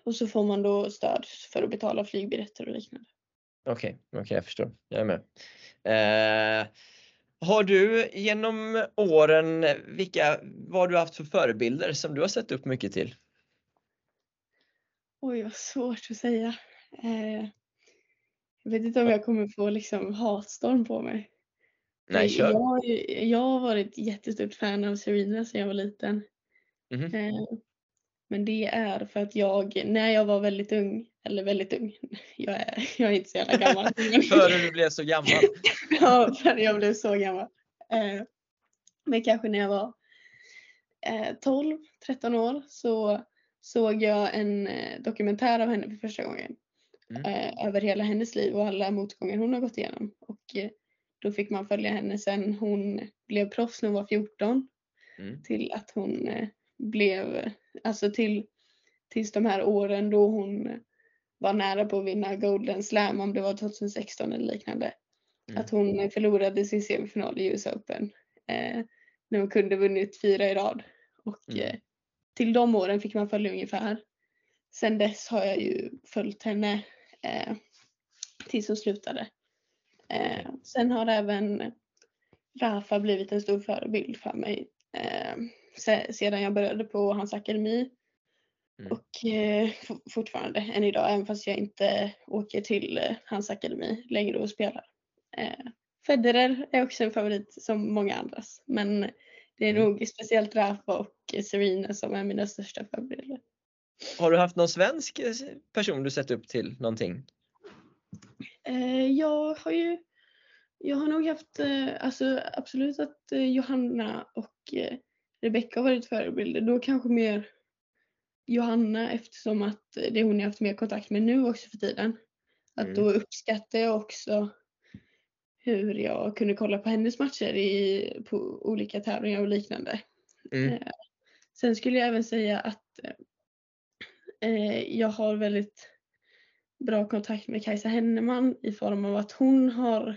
och så får man då stöd för att betala flygbiljetter och liknande. Okej, okej jag förstår. Jag är med. Eh, har du genom åren, vilka, vad har du haft för förebilder som du har sett upp mycket till? Oj, vad svårt att säga. Eh, jag vet inte om jag kommer få liksom hatstorm på mig. Nej, kör. Jag, jag har varit jättestort fan av Serena sedan jag var liten. Mhm. Eh, men det är för att jag, när jag var väldigt ung, eller väldigt ung, jag är, jag är inte så jävla gammal. Före du blev så gammal. ja, för jag blev så gammal. Eh, men kanske när jag var eh, 12, 13 år så såg jag en eh, dokumentär av henne för första gången. Mm. Eh, över hela hennes liv och alla motgångar hon har gått igenom. Och eh, då fick man följa henne sen hon blev proffs när hon var 14 Mm. till att hon eh, blev, alltså till tills de här åren då hon eh, var nära på att vinna Golden Slam om det var 2016 eller liknande. Mm. Att hon eh, förlorade sin semifinal i US Open. Eh, när hon kunde vunnit fyra i rad. Och Mm. eh, till de åren fick man följa ungefär. Sen dess har jag ju följt henne eh, tills hon slutade. Eh, sen har även Rafa blivit en stor förebild för mig. Se- sedan jag började på hans akademi. Mm. Och eh, fortfarande än idag, även fast jag inte åker till eh, hans akademi längre och spelar. Eh, Federer är också en favorit som många andras. Men det är Mm. nog speciellt Rafa och Serena som är mina största förebilder. Har du haft någon svensk eh, person du sett upp till någonting? Eh, jag har ju jag har nog haft, eh, alltså absolut att Johanna och Rebecca har varit förebilder. Då kanske mer Johanna eftersom att det är hon jag haft mer kontakt med nu också för tiden. Att Mm. då uppskattar jag också hur jag kunde kolla på hennes matcher i, på olika tävlingar och liknande. Mm. Eh, Sen skulle jag även säga att eh, jag har väldigt bra kontakt med Kajsa Henneman i form av att hon har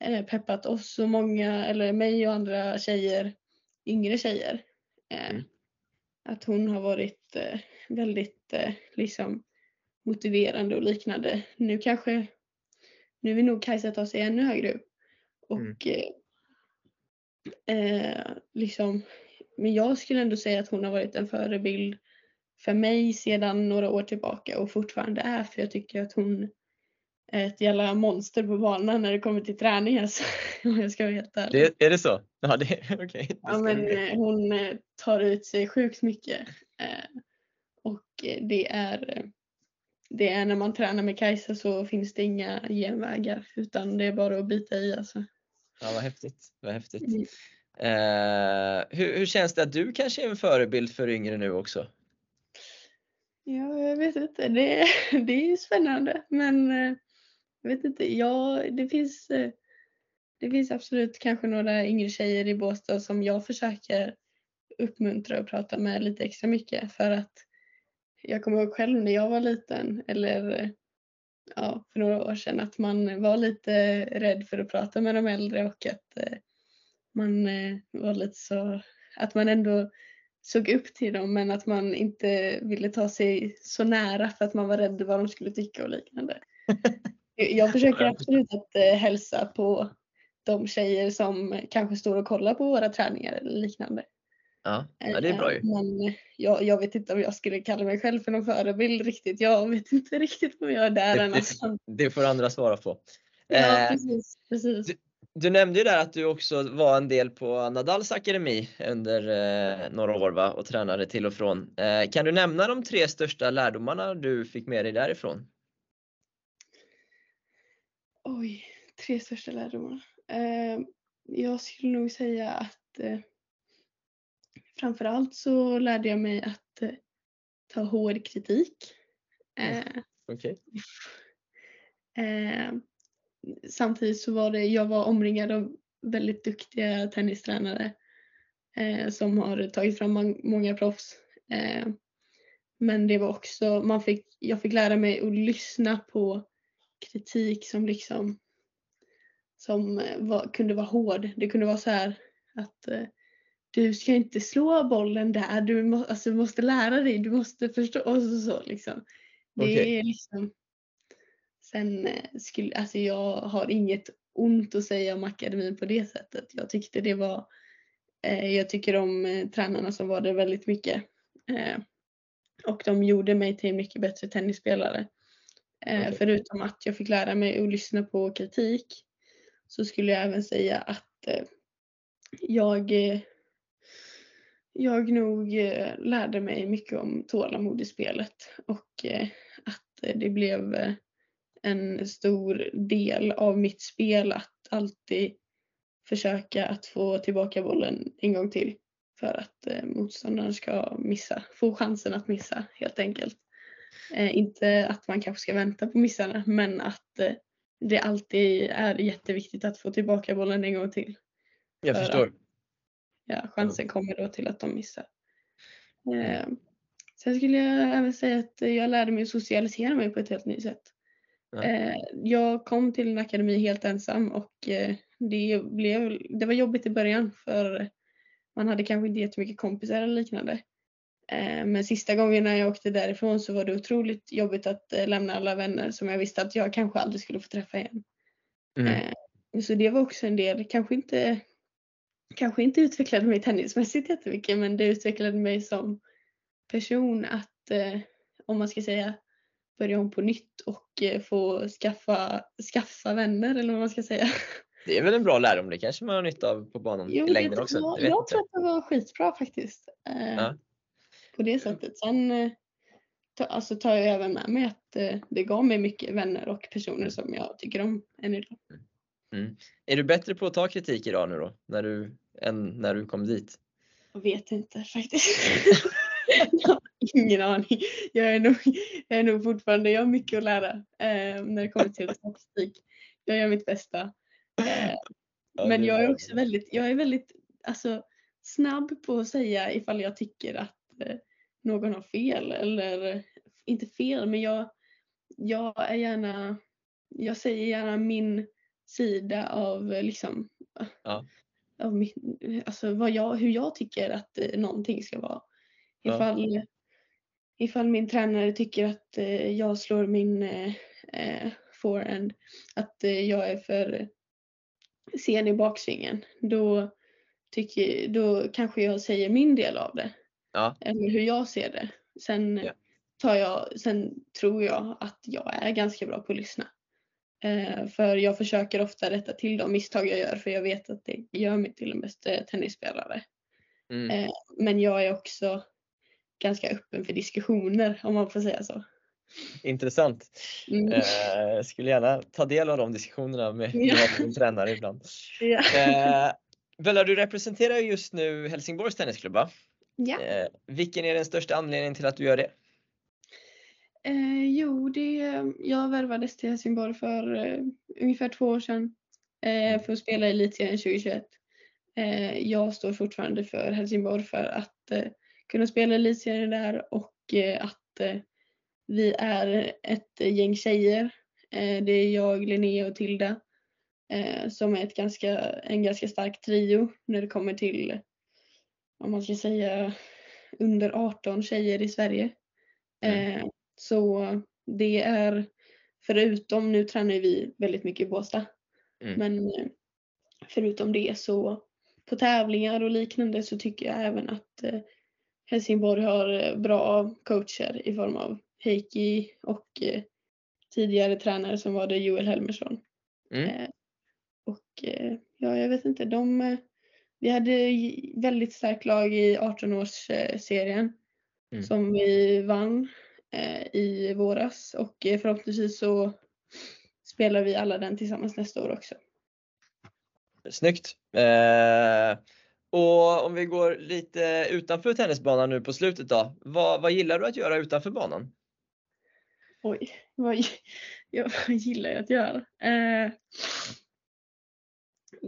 eh, peppat oss och många, eller mig och andra tjejer, yngre tjejer. Eh, Mm. Att hon har varit eh, väldigt eh, liksom motiverande och liknande. Nu kanske, nu vill nog Kajsa ta sig ännu högre upp. Och Mm. eh, liksom, men jag skulle ändå säga att hon har varit en förebild för mig sedan några år tillbaka och fortfarande är för jag tycker att hon ett jävla monster på banan när det kommer till träning alltså, om jag ska vara helt ärlig. Det, är det så? Ja, det okej. det ja, men, eh, hon eh, tar ut sig sjukt mycket. Eh, och det är, det är när man tränar med Kajsa så finns det inga genvägar utan det är bara att bita i alltså. Ja, vad häftigt. Vad häftigt. Mm. Eh, hur, hur känns det att du kanske är en förebild för yngre nu också? Ja, jag vet inte. Det, det är ju spännande men jag vet inte. Ja, det finns, eh, det finns absolut kanske några yngre tjejer i Båstad som jag försöker uppmuntra och prata med lite extra mycket för att jag kommer ihåg själv när jag var liten eller ja, för några år sedan att man var lite rädd för att prata med de äldre och att eh, man eh, var lite så att man ändå såg upp till dem men att man inte ville ta sig så nära för att man var rädd vad de skulle tycka och liknande. Jag försöker absolut att eh, hälsa på de tjejer som kanske står och kollar på våra träningar eller liknande. Ja, ja det är bra ju. Eh, Men jag, jag vet inte om jag skulle kalla mig själv för någon förebild riktigt. Jag vet inte riktigt om jag är där Det- än. Alltså. Det får andra svara på. Ja, Eh, precis. precis. du- Du nämnde ju där att du också var en del på Nadals akademi under eh, några år va? och tränade till och från. Eh, kan du nämna de tre största lärdomarna du fick med dig därifrån? Oj, tre största lärdomar. Eh, jag skulle nog säga att eh, framförallt så lärde jag mig att eh, ta hård kritik. Eh, Okej. Eh, samtidigt så var det, jag var omringad av väldigt duktiga tennistränare eh, som har tagit fram mång- många proffs. Eh, men det var också, man fick, jag fick lära mig att lyssna på kritik som liksom som eh, var, kunde vara hård. Det kunde vara så här att eh, du ska inte slå bollen där, du må, alltså, du måste lära dig, du måste förstå och så, så liksom. Det Okej. är liksom Sen eh, skulle, alltså jag har inget ont att säga om akademin på det sättet. Jag tyckte det var, eh, jag tycker om eh, tränarna som var där väldigt mycket. Eh, och de gjorde mig till en mycket bättre tennisspelare. Eh, Okej. Förutom att jag fick lära mig att lyssna på kritik så skulle jag även säga att eh, jag, eh, jag nog lärde mig mycket om tålamod i spelet och att det blev en stor del av mitt spel att alltid försöka att få tillbaka bollen en gång till för att motståndaren ska missa, få chansen att missa helt enkelt. Eh, inte att man kanske ska vänta på missarna men att eh, det alltid är jätteviktigt att få tillbaka bollen en gång till. Jag För förstår. Ja, chansen kommer då till att de missar. Eh, sen skulle jag även säga att jag lärde mig att socialisera mig på ett helt nytt sätt. Eh, jag kom till en akademi helt ensam och eh, det, blev, det var jobbigt i början för man hade kanske inte jättemycket kompisar eller liknande. Eh, men sista gången när jag åkte därifrån så var det otroligt jobbigt att eh, lämna alla vänner som jag visste att jag kanske aldrig skulle få träffa igen. Mm. Eh, så det var också en del, kanske inte, kanske inte utvecklade mig tennismässigt jättemycket men det utvecklade mig som person att, om man ska säga, börja om på nytt och få skaffa, skaffa vänner eller vad man ska säga. Det är väl en bra lärdom, det kanske man har nytta av på banan Jo, i längden också. jag, Jag tror att det var skitbra faktiskt. Ja. På det sättet. Sen eh, ta, alltså, tar jag även med mig att eh, det gav mig mycket vänner och personer som jag tycker om än idag. Är du bättre på att ta kritik idag nu då, när du, än när du kom dit? Jag vet inte faktiskt. jag har ingen aning. Jag är, nog, jag är nog fortfarande, jag har mycket att lära eh, när det kommer till statistik. Jag gör mitt bästa. Eh, Ja, men jag är också väldigt, jag är väldigt alltså, snabb på att säga ifall jag tycker att någon har fel eller inte fel men jag, jag är gärna, jag säger gärna min sida av eh, liksom Ja. av min, alltså vad jag, hur jag tycker att eh, någonting ska vara. Ja. Ifall, ifall min tränare tycker att eh, jag slår min eh, eh, forehand, att eh, jag är för sen i baksvingen, då, tycker, då kanske jag säger min del av det. Ja. Eller hur jag ser det. Sen, Ja. tar jag, sen tror jag att jag är ganska bra på att lyssna. Eh, för jag försöker ofta rätta till de misstag jag gör för jag vet att det gör mig till en bästa tennisspelare. Mm. Eh, men jag är också ganska öppen för diskussioner om man får säga så. Intressant. Mm. Eh, skulle gärna ta del av de diskussionerna med Ja. din tränare ibland. Ja. Eh, Bella, du representerar ju just nu Helsingborgs Tennisklubb va? Ja. Eh, vilken är den största anledningen till att du gör det? Eh, jo, det, jag värvades till Helsingborg för eh, ungefär två år sedan eh, för att spela i Elitserien 2021. Eh, jag står fortfarande för Helsingborg för att eh, kunna spela Elitserien där och eh, att vi är ett gäng tjejer. Det är jag, Linnea och Tilda som är ett ganska, en ganska stark trio när det kommer till, om man ska säga, under 18 tjejer i Sverige. Mm. Eh, så det är, förutom, nu tränar vi väldigt mycket i Båstad, Mm. men eh, förutom det så på tävlingar och liknande så tycker jag även att eh, Helsingborg har eh, bra coacher i form av Heikki och eh, tidigare tränare som var det Joel Helmersson. Mm. Eh, och ja, jag vet inte, de, vi hade väldigt starkt lag i 18-årsserien Mm. som vi vann eh, i våras och eh, förhoppningsvis så spelar vi alla den tillsammans nästa år också. Snyggt! Eh, och om vi går lite utanför tennisbanan nu på slutet då. Vad, vad gillar du att göra utanför banan? Oj, vad, gi- ja, vad gillar jag att göra? Eh,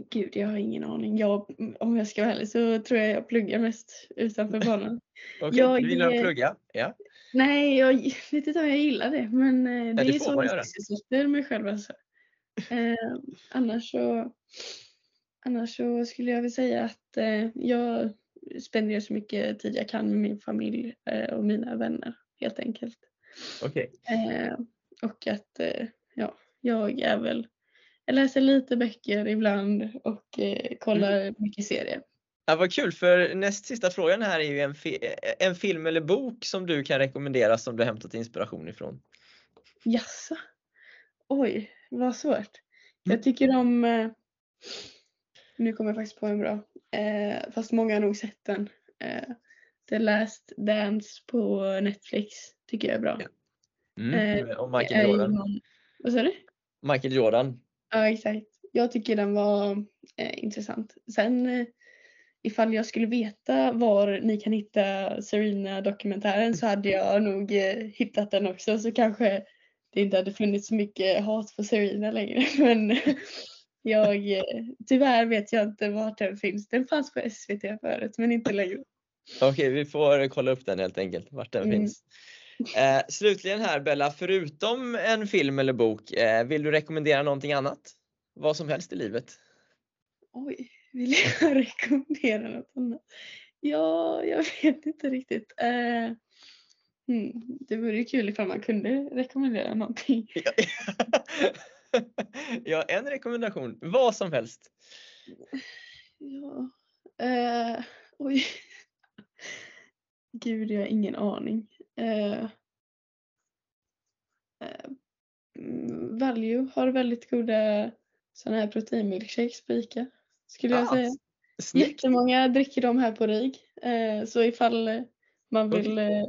gud, jag har ingen aning. Jag, om jag ska vara ärlig så tror jag jag pluggar mest utanför banan. Okej, Jag- du gillar att plugga? Ja. Nej, jag vet inte om jag gillar det, men eh, det, det är får så jag sysselsätter mig själv alltså. Eh, annars så Annars så skulle jag vilja säga att eh, jag spenderar så mycket tid jag kan med min familj eh, och mina vänner helt enkelt. Okej. Eh, och att eh, ja, jag är väl, jag läser lite böcker ibland och eh, kollar mycket serier. Ja, vad kul för näst sista frågan här är ju en, fi- en film eller bok som du kan rekommendera som du hämtat inspiration ifrån. Jaså? Oj, vad svårt. Mm. Jag tycker om, eh, nu kommer jag faktiskt på en bra, eh, fast många har nog sett den. Eh, The Last Dance på Netflix tycker jag är bra. Mm. Eh, och Michael Jordan. Vad sa du? Michael Jordan. Ja, exakt. Jag tycker den var eh, intressant. Sen eh, ifall jag skulle veta var ni kan hitta Serena-dokumentären så hade jag nog eh, hittat den också så kanske det inte hade funnits så mycket hat på Serena längre. Men jag, eh, tyvärr vet jag inte vart den finns. Den fanns på SVT förut men inte längre. Okej, vi får kolla upp den helt enkelt, vart den Mm. finns. Eh, slutligen här Bella, förutom en film eller bok, eh, vill du rekommendera någonting annat? Vad som helst i livet? Oj, vill jag rekommendera något annat? Ja, jag vet inte riktigt. Eh, hmm, det vore ju kul ifall man kunde rekommendera någonting. ja, en rekommendation, vad som helst. Ja, eh, oj. Gud, jag har ingen aning. Eh, eh, mm, Value har väldigt goda sådana här proteinmilkshakes på Ica. Skulle jag säga. Snyggt! Jättemånga dricker de här på RIG. Eh, så ifall man vill eh,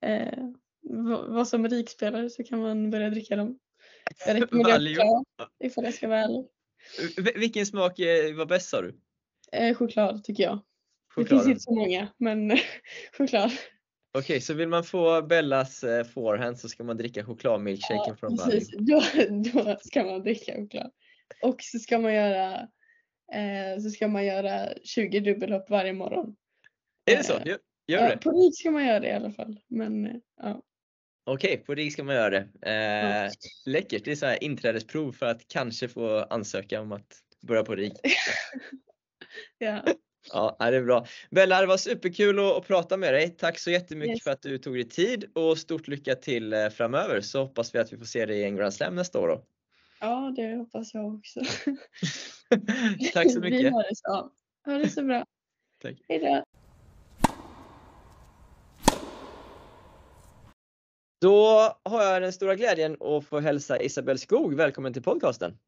eh, va- vara som RIG-spelare så kan man börja dricka dem. Jag rekommenderar choklad ifall jag ska vara ärlig. Vilken smak eh, var bäst sa du? Eh, choklad tycker jag. Det finns inte så många men choklad. Okej, så vill man få Bellas eh, forehand så ska man dricka chokladmilkshaken från Value. precis. Då, då ska man dricka choklad. Och så ska man göra eh, så ska man göra 20 dubbelhopp varje morgon. Är det så? Eh, Gör, gör Ja, det? på RIG ska man göra det i alla fall. Men eh, ja. Okej, på RIG ska man göra det. Eh, läckert, det är så här inträdesprov för att kanske få ansöka om att börja på RIG. ja. Ja, det är bra. Bella, det var superkul att, att prata med dig. Tack så jättemycket Yes. för att du tog dig tid och stort lycka till eh, framöver så hoppas vi att vi får se dig i en Grand Slam nästa år. Då. ja, det hoppas jag också. Tack så Vi mycket. har det så. Ha det så bra. Tack. Hej då. Då har jag den stora glädjen att få hälsa Isabelle Skog välkommen till podcasten.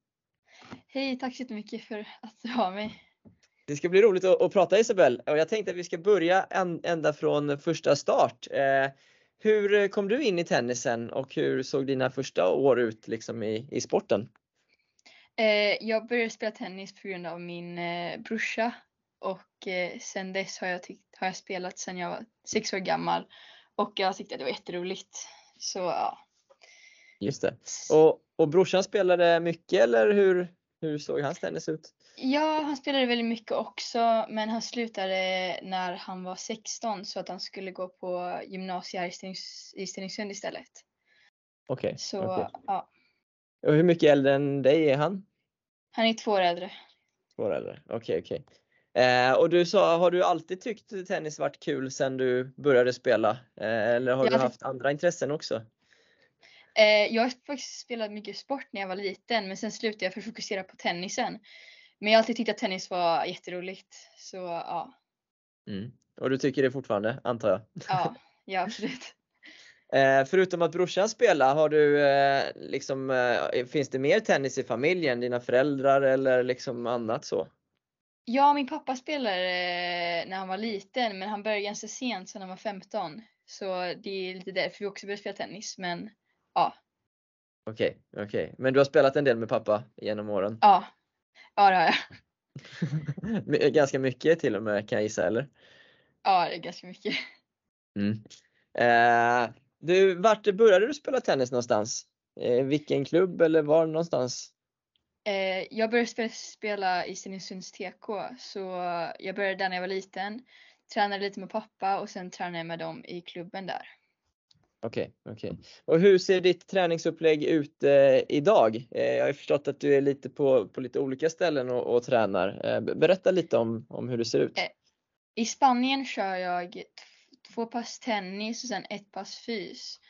Hej, tack så jättemycket för att du har mig. Det ska bli roligt att, att prata Isabelle och jag tänkte att vi ska börja ända från första start. Eh, hur kom du in i tennisen och hur såg dina första år ut liksom i, i sporten? Eh, jag började spela tennis på grund av min eh, brorsa och eh, sen dess har jag, tyckt, har jag spelat sedan jag var sex år gammal och jag tyckte att det var jätteroligt. Så ja. Just det. Och, och brorsan spelade mycket eller hur, hur såg hans tennis ut? Ja, han spelade väldigt mycket också men han slutade när han var 16 så att han skulle gå på gymnasiet här i, Stenings, i Stenungsund istället. Okej. Så okej. ja, Och hur mycket äldre än dig är han? han är två år äldre. Två år äldre. Okej, okej. Eh, och du sa, har du alltid tyckt tennis varit kul sedan du började spela? Eh, eller har Jag du haft andra intressen också? Eh, jag har faktiskt spelat mycket sport när jag var liten men sen slutade jag för att fokusera på tennisen. Men jag har alltid tyckt att tennis var jätteroligt. Så ja, Mm. Och du tycker det fortfarande, antar jag? ja, ja absolut. Eh, förutom att brorsan spelar, har du eh, liksom, eh, finns det mer tennis i familjen? Dina föräldrar eller liksom annat så? Ja, min pappa spelade eh, när han var liten men han började ganska sent, sen han var 15. Så det är lite därför vi också började spela tennis. Men ja, Okej, okej. Men du har spelat en del med pappa genom åren? ja, ja det har jag. Ganska mycket till och med kan jag gissa, eller? Ja, det är ganska mycket. Mm. Eh, du, vart började du spela tennis någonstans? Eh, vilken klubb eller var någonstans? Eh, jag började spela, spela i Stenungsunds TK, så jag började där när jag var liten. Tränade lite med pappa och sen tränade jag med dem i klubben där. Okej, okej. Och hur ser ditt träningsupplägg ut eh, idag? Eh, jag har förstått att du är lite på, på lite olika ställen och, och tränar. Eh, berätta lite om, om hur det ser ut. Eh. I Spanien kör jag två pass tennis och sen ett pass fys.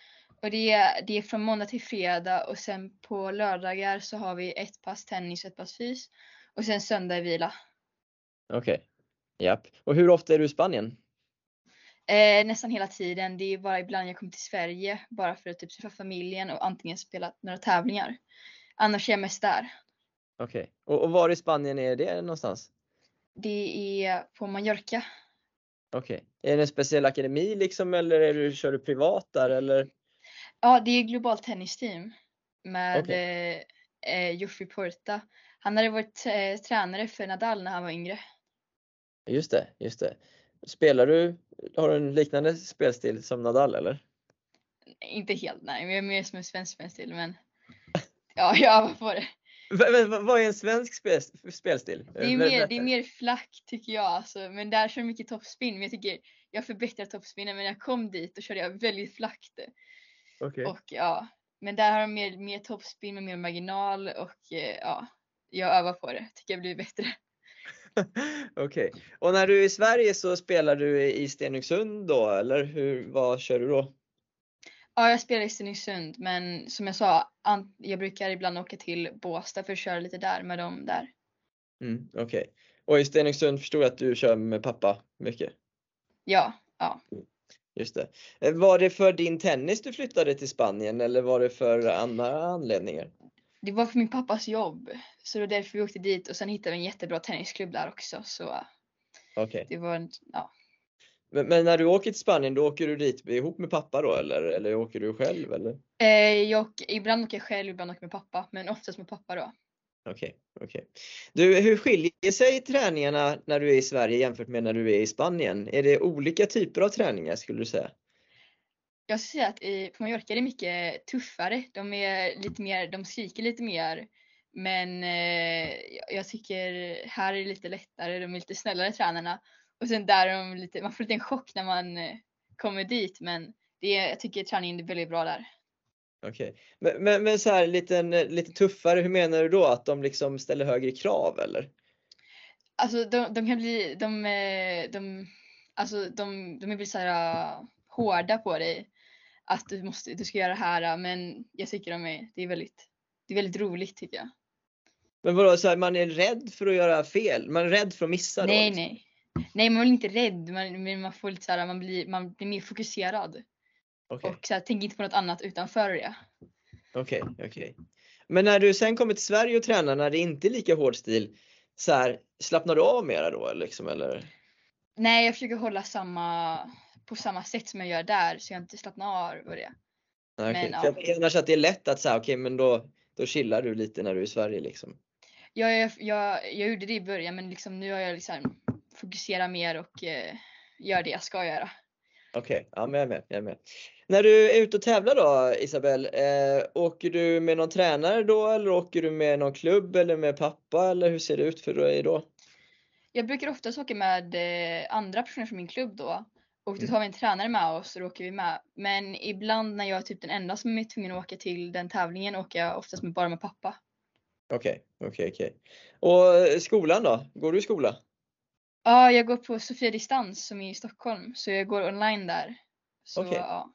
Och det är, det är från måndag till fredag och sen på lördagar så har vi ett pass tennis och ett pass fys. Och sen söndag är vila. Okej. Japp. Och hur ofta är du i Spanien? Eh, nästan hela tiden. Det är bara ibland jag kommer till Sverige bara för att typ träffa familjen och antingen spela några tävlingar. Annars är jag mest där. Okej. Och, och var i Spanien är det någonstans? Det är på Mallorca. Okej. Är det en speciell akademi liksom eller är du, kör du privat där eller? Ja, det är globalt tennisteam med Okej. eh, eh, Joffrey Porta. Han hade varit eh, tränare för Nadal när han var yngre. Just det, just det. Spelar du, har du en liknande spelstil som Nadal eller? Inte helt nej, jag är mer som en svensk spelstil men ja, jag övar på det. Vad är en svensk spel, spelstil? Det är, Eh, mer, det är mer flack tycker jag alltså, men där kör jag mycket topspin. Men jag tycker jag förbättrar toppspinnen men när jag kom dit då körde jag väldigt flackt. Okej. Och ja, men där har de mer, mer toppspin med mer marginal och eh, ja, jag övar på det. Tycker jag blir bättre. Okej. Och när du är i Sverige så spelar du i Stenungsund då eller hur, vad kör du då? Ja, jag spelar i Stenungsund men som jag sa, jag brukar ibland åka till Båstad för att köra lite där med dem där. Mm, Okej. Och i Stenungsund förstod jag att du kör med pappa mycket? Ja, ja. Just det. Eh, Var det för din tennis du flyttade till Spanien eller var det för andra anledningar? Det var för min pappas jobb. Så det var därför vi åkte dit och sen hittade vi en jättebra tennisklubb där också. Så Okej. det var ja. Men, men när du åker till Spanien då åker du dit ihop med pappa då eller, eller åker du själv eller? Eh, jag, ibland åker jag själv, ibland åker jag med pappa. Men oftast med pappa då. Okej, okej. Du, hur skiljer sig träningarna när du är i Sverige jämfört med när du är i Spanien? Är det olika typer av träningar skulle du säga? Jag skulle säga att i, på Mallorca är det mycket tuffare. De är lite mer, de skriker lite mer. Men eh, jag- tycker här är det lite lättare, de är lite snällare tränarna. Och sen där är de lite, man får lite en chock när man eh, kommer dit. Men det är, jag tycker träningen är väldigt bra där. Okej. Men, men, men så här liten, lite tuffare, hur menar du då? Att de liksom ställer högre krav eller? Alltså de, de kan bli, de, eh, de, alltså de, de är väl så här hårda på dig. Att du måste, du ska göra det här. Men jag tycker de är, det är väldigt, det är väldigt roligt tycker jag. Men vadå, så här, man är rädd för att göra fel? Man är rädd för att missa då? Nej, liksom? nej. Nej, man blir inte rädd, man, men man får lite så här, man blir, man blir mer fokuserad. Okej, Och så här, tänker inte på något annat utanför det. okej, okej. Men när du sen kommer till Sverige och tränar när det inte är lika hård stil, så här, slappnar du av mera då liksom eller? Nej, jag försöker hålla samma, på samma sätt som jag gör där så jag inte slappnar av och det. Nej, Men, ja. För jag tänker annars att det är lätt att säga, okej men då, då chillar du lite när du är i Sverige liksom. Jag, jag, jag, jag gjorde det i början men liksom, nu har jag liksom fokuserat mer och eh, gör det jag ska göra. Okej, ja men jag är med, jag är med. När du är ute och tävlar då Isabel, eh, åker du med någon tränare då eller åker du med någon klubb eller med pappa eller hur ser det ut för dig då? Jag brukar oftast åka med eh, andra personer från min klubb då. Och då Mm. tar vi en tränare med oss och då åker vi med. Men ibland när jag är typ den enda som är tvungen att åka till den tävlingen åker jag oftast med, bara med pappa. Okej, okej, okej. Och eh, skolan då? Går du i skola? Ja, jag går på Sofia Distans som är i Stockholm. Så jag går online där. Så ja.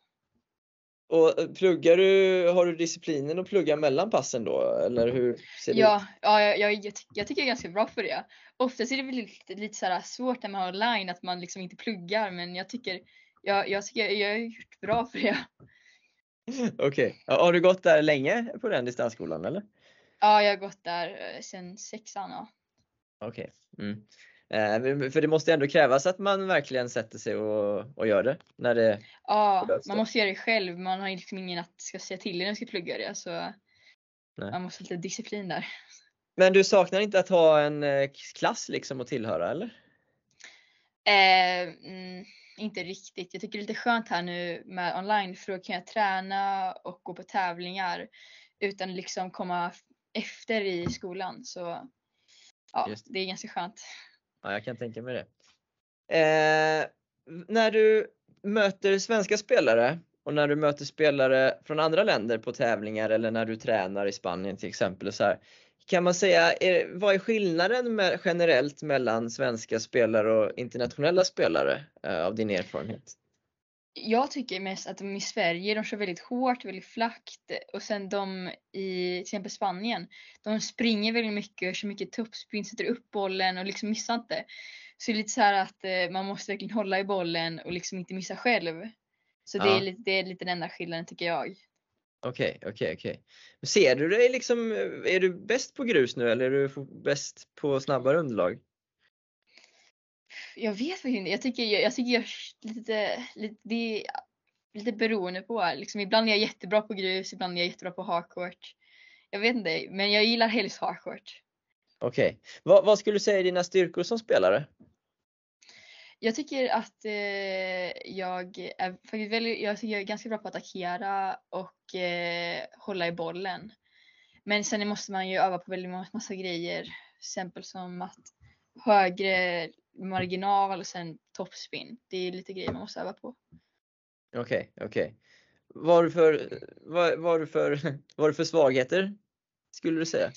Och eh, pluggar du, har du disciplinen att plugga mellan passen då eller hur ser det ut? Ja, ja jag, jag, jag, ty- jag tycker jag är ganska bra på det. Oftast är det väl lite, lite så här svårt när man har online att man liksom inte pluggar men jag tycker jag, jag, tycker jag har gjort bra för det. Okej, ja, har du gått där länge på den distansskolan eller? Ja, jag har gått där eh, sedan sexan. Ja. Okej. Mm. Eh, för det måste ändå krävas att man verkligen sätter sig och, och gör det. När det Ja, behövs man det. måste göra det själv. Man har liksom ingen att ska säga till när man ska plugga det. Så Nej. man måste ha lite disciplin där. Men du saknar inte att ha en eh, klass liksom att tillhöra eller? Eh, mm, inte riktigt. Jag tycker det är lite skönt här nu med online för då kan jag träna och gå på tävlingar utan liksom komma efter i skolan. Så ja, Just det är ganska skönt. Ja, jag kan tänka mig det. Eh, när du möter svenska spelare och när du möter spelare från andra länder på tävlingar eller när du tränar i Spanien till exempel. Så här, kan man säga, är, vad är skillnaden med, generellt mellan svenska spelare och internationella spelare eh, av din erfarenhet? Jag tycker mest att de i Sverige, de kör väldigt hårt, väldigt flackt och sen de i till exempel Spanien, de springer väldigt mycket och kör mycket tuppspinn, sätter upp bollen och liksom missar inte. Så det är lite så här att eh, man måste verkligen hålla i bollen och liksom inte missa själv. Så det, Ja. är lite, det är lite den enda skillnaden tycker jag. Okej, okej, okej. Men Ser du dig liksom, är du bäst på grus nu eller är du bäst på snabbare underlag? Jag vet faktiskt inte. Jag tycker jag, jag, tycker jag lite, lite, det är lite beroende på. Liksom, ibland är jag jättebra på grus, ibland är jag jättebra på hardcourt. Jag vet inte, men jag gillar helst hardcourt. Okej. Vad, vad skulle du säga är dina styrkor som spelare? Jag tycker att eh, jag är faktiskt väldigt, jag tycker jag är ganska bra på att attackera och eh, hålla i bollen. Men sen måste man ju öva på väldigt många massa grejer. Till exempel som att högre marginal och sen topspin. Det är lite grejer man måste öva på. Okej, okej. Har du för, vad, har du för, för svagheter? Skulle du säga?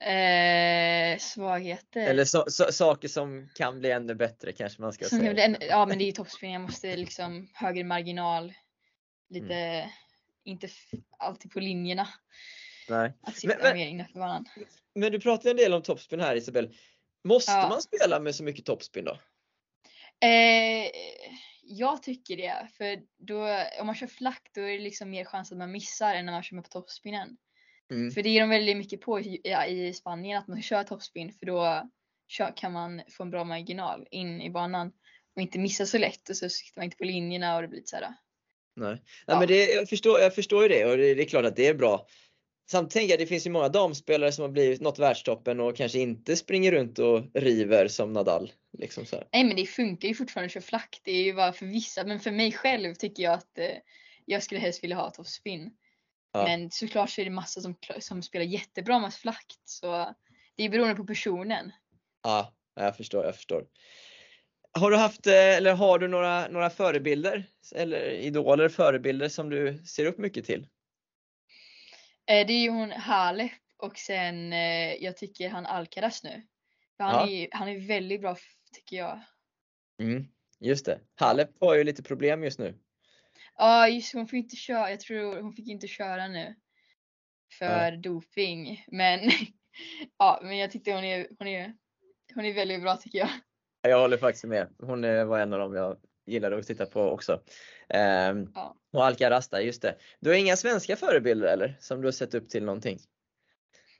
Eh, svagheter. Eller så, så, saker som kan bli ännu bättre kanske man ska Som säga. en, ja men det är ju topspin. Jag måste liksom högre marginal. Lite, Mm. inte alltid på linjerna. Nej. Att sitta Men- mer innanför banan. Men du pratade en del om topspin här Isabel. Måste Ja. man spela med så mycket topspin då? Eh, jag tycker det. För då, om man kör flack då är det liksom mer chans att man missar än när man kör med på toppspinnen. Mm. För det är de väldigt mycket på i, i Spanien att man köra toppspin för då kör, kan man få en bra marginal in i banan och inte missa så lätt och så sitter man inte på linjerna och det blir lite såhär. Nej, Nej Ja. men det, jag, förstår, jag förstår ju det och det, det är klart att det är bra. Samtidigt jag det finns ju många damspelare som har blivit nått världstoppen och kanske inte springer runt och river som Nadal. Liksom. Nej men det funkar ju fortfarande att köra flack. Det är ju bara för vissa. Men för mig själv tycker jag att eh, jag skulle helst vilja ha topspin. Ja. Men såklart så är det massa som, som spelar jättebra med flackt. Så det är beroende på personen. Ja, jag förstår, jag förstår. Har du haft, eh, eller har du några, några förebilder eller idoler, förebilder som du ser upp mycket till? Eh, det är ju hon Halep och sen eh, jag tycker han Alcaraz nu. För han, Ja. är, han är väldigt bra tycker jag. Mm, just det. Halep har ju lite problem just nu. Ja just hon får inte köra. Jag tror hon fick inte köra nu. För doping. Men ja men jag tyckte hon är, hon är, hon är väldigt bra tycker jag. Jag håller faktiskt med. Hon eh, var en av dem jag gillade att titta på också. Ehm, Ja. Och Alcaraz där, just det. Du har inga svenska förebilder eller? Som du har sett upp till någonting?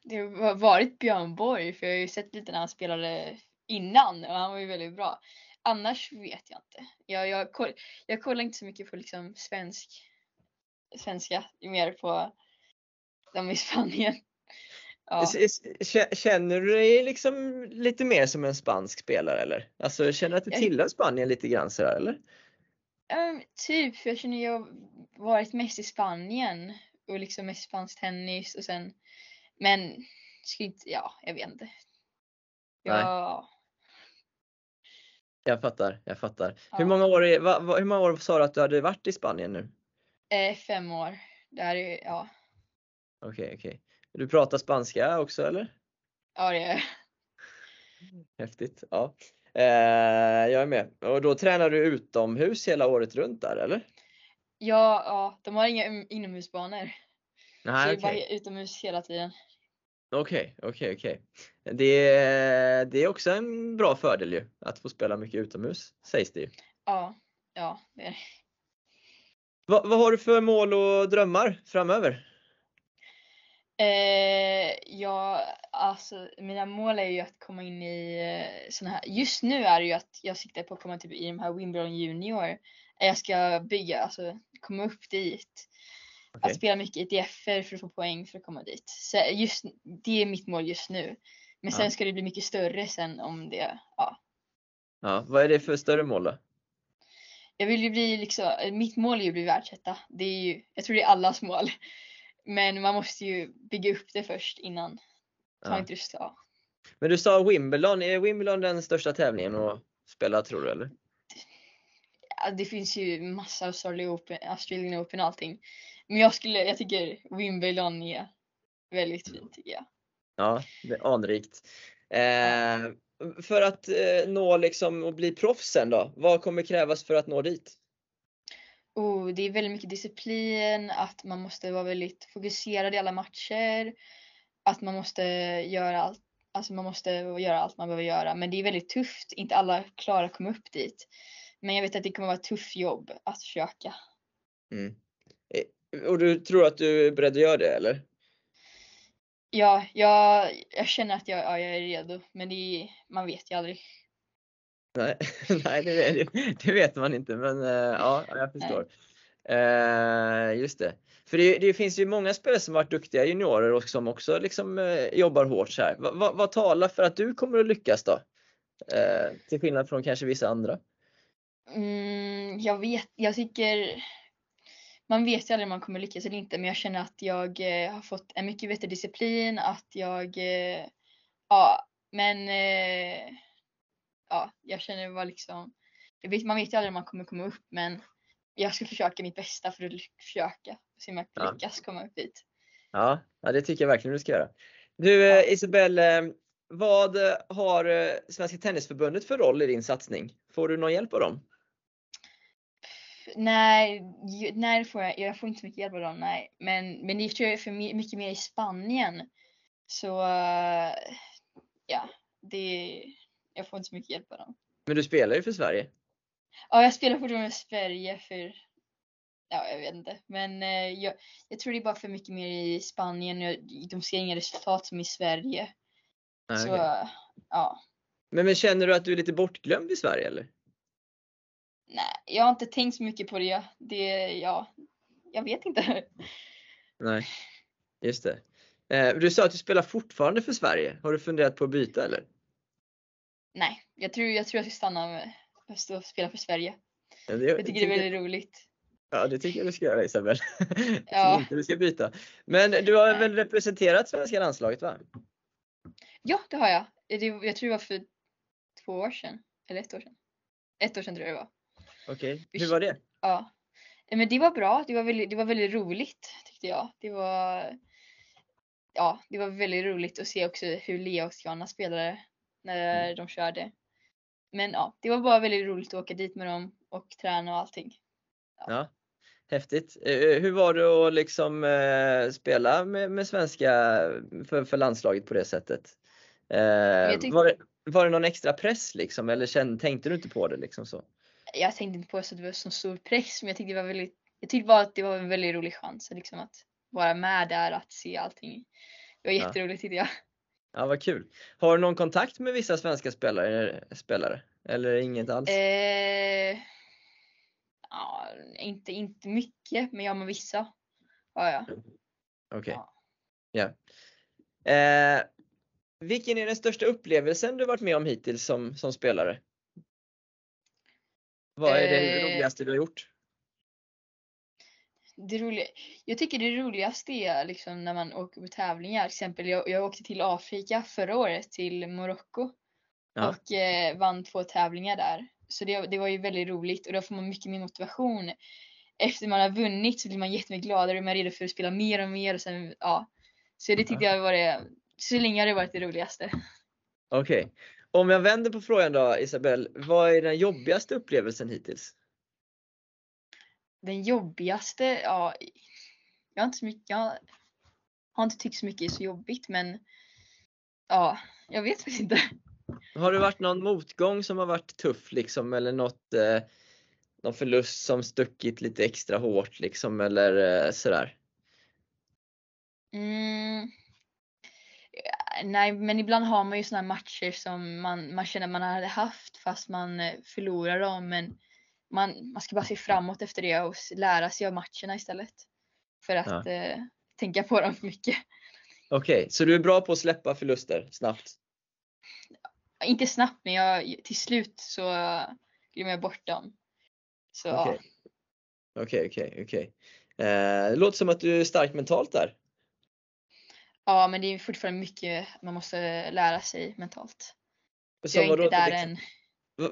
Det har varit Björn Borg för jag har ju sett lite när han spelade innan och han var ju väldigt bra. Annars vet jag inte. Jag, jag, koll, jag kollar inte så mycket på liksom svensk, svenska, mer på de i Spanien. Ja. Känner du dig liksom lite mer som en spansk spelare eller? Alltså känner du att du Jag- tillhör Spanien lite grann sådär eller? Ehm, typ, för jag känner jag har varit mest i Spanien och liksom mest spansk tennis och sen men skulle inte, ja jag vet inte. Nej. Ja, Jag fattar, jag fattar. Ja. Hur, många år är, va, va, hur många år sa du att du hade varit i Spanien nu? eh, fem år. Där är, ja, Okej, okej. Du pratar spanska också eller? ja det är Häftigt. Ja. Eh, jag är med. Och då tränar du utomhus hela året runt där eller? Ja, ja, de har inga inomhusbanor. så det Nej, är bara utomhus hela tiden. Okej, okej, okej. Det, är- det är också en bra fördel ju, att få spela mycket utomhus, sägs det ju. Ja, ja, det är det. Vad, vad har du för mål och drömmar framöver? Eh, ja, alltså mina mål är ju att komma in i eh, såna här, just nu är det ju att jag siktar på att komma typ i de här Wimbledon Junior. Jag ska bygga, alltså komma upp dit. Okej. Att spela mycket ITF-er för att få poäng för att komma dit. Så just, det är mitt mål just nu. Men sen Ja. ska det bli mycket större sen om det, ja. Ja, vad är det för större mål då? Jag vill ju bli liksom, mitt mål är ju att bli världsetta. Det är ju, jag tror det är allas mål. Men man måste ju bygga upp det först innan. Ta Ja. inte det så. Men du sa Wimbledon, är Wimbledon den största tävlingen att spela tror du eller? Ja, det finns ju massa Australian Open, Australian Open och allting. Men jag skulle, jag tycker Wimbledon är väldigt fint tycker jag. Ja, det är anrikt. Eh, för att eh, nå liksom och bli proffs sen då, vad kommer krävas för att nå dit? Och det är väldigt mycket disciplin, att man måste vara väldigt fokuserad i alla matcher. Att man måste göra allt, alltså man måste göra allt man behöver göra. Men det är väldigt tufft, inte alla klarar att komma upp dit. Men jag vet att det kommer vara ett tufft jobb att försöka. Mm. Eh, Och du tror att du är beredd att göra det eller? Ja, jag, jag känner att jag, ja, jag är redo, men är, man vet ju aldrig. Nej, nej det, vet, det vet man inte men eh, ja, jag förstår. Eh, just det. För det, det finns ju många spelare som varit duktiga juniorer och som också liksom eh, jobbar hårt så här. Va, va, vad talar för att du kommer att lyckas då? Eh, till skillnad från kanske vissa andra. Mm, jag vet, jag tycker man vet ju aldrig om man kommer lyckas eller inte men jag känner att jag eh, har fått en mycket bättre disciplin, att jag, eh, ja men eh, ja, jag känner bara liksom, jag vet, man vet ju aldrig om man kommer komma upp men jag ska försöka mitt bästa för att försöka se om jag Ja. lyckas komma upp dit. Ja, ja, det tycker jag verkligen du ska göra. Du Ja. eh, Isabelle, eh, vad har eh, Svenska Tennisförbundet för roll i din satsning? Får du någon hjälp av dem? Nej, nej får jag, jag får inte så mycket hjälp av dem, nej. Men, men det tror jag är för my- mycket mer i Spanien. Så ja, det, jag får inte så mycket hjälp av dem. Men du spelar ju för Sverige. Ja, jag spelar fortfarande i Sverige för, ja jag vet inte. Men eh, jag, jag tror det är bara för mycket mer i Spanien. Jag, de ser inga resultat som i Sverige. Nej, så ja, men, men känner du att du är lite bortglömd i Sverige eller? nej, jag har inte tänkt så mycket på det. Det, ja, jag vet inte. Nej, just det. Eh, du sa att du spelar fortfarande för Sverige. Har du funderat på att byta eller? Nej, jag tror jag, tror jag ska stanna med och spela för Sverige. Ja, det, Jag tycker det är väldigt roligt. Ja, det tycker jag du ska göra Isabel. Jag Ja. inte du ska byta. Men du har väl representerat svenska landslaget va? Ja, det har jag. Jag tror det var för två år sedan. Eller ett år sedan. Ett år sedan tror jag det var. Okej, hur var det? Ja. Men det var bra. Det var väldigt, det var väldigt roligt tyckte jag. Det var, ja, det var väldigt roligt att se också hur Lea och Tiana spelade när Mm. de körde. Men ja, det var bara väldigt roligt att åka dit med dem och träna och allting. Ja, häftigt. Eh, Hur var det att liksom eh, spela med, med svenska för, för landslaget på det sättet? Eh, tyck- var, det, var det någon extra press liksom eller kände, tänkte du inte på det liksom så? Jag tänkte inte på så att det var så stor press, men jag tyckte det var väldigt, jag tyckte bara att det var en väldigt rolig chans liksom att vara med där, att se allting. Det var Ja. jätteroligt tyckte jag. Ja, vad kul. Har du någon kontakt med vissa svenska spelare, spelare? eller inget alls? Eh, ja, inte, inte mycket, men ja med vissa har jag. Okej. ja. Ja. Eh, vilken är den största upplevelsen du varit med om hittills som, som spelare? Vad är det Eh, roligaste du har gjort? Det roliga, jag tycker det roligaste är liksom när man åker på tävlingar. Till exempel jag, jag åkte till Afrika förra året, till Marocko. Ja. Och eh, vann två tävlingar där. Så det, det var ju väldigt roligt och då får man mycket mer motivation. Efter man har vunnit så blir man jättemycket gladare och man är redo för att spela mer och mer. Och sen, ja. Så det tyckte Ja. jag var det, så länge har det varit det roligaste. Okej. Om jag vänder på frågan då Isabelle, vad är den jobbigaste upplevelsen hittills? Den jobbigaste, ja. Jag har inte så mycket, jag har inte tyckt så mycket är så jobbigt men ja, jag vet faktiskt inte. Har det varit någon motgång som har varit tuff liksom eller något, eh, någon förlust som stuckit lite extra hårt liksom eller eh, sådär? Mm. Ja, Nej, men ibland har man ju sådana matcher som man, man känner man hade haft fast man eh, förlorar dem. Men man, man ska bara se framåt efter det och lära sig av matcherna istället. För att eh, tänka på dem för mycket. Okej, så du är bra på att släppa förluster snabbt? Inte snabbt, men jag, till slut så glömmer jag bort dem. Så ja. Okej. Okej, okej, okej. Eh, Det låter som att du är stark mentalt där. ja, men det är fortfarande mycket man måste lära sig mentalt. Så jag är inte där till än.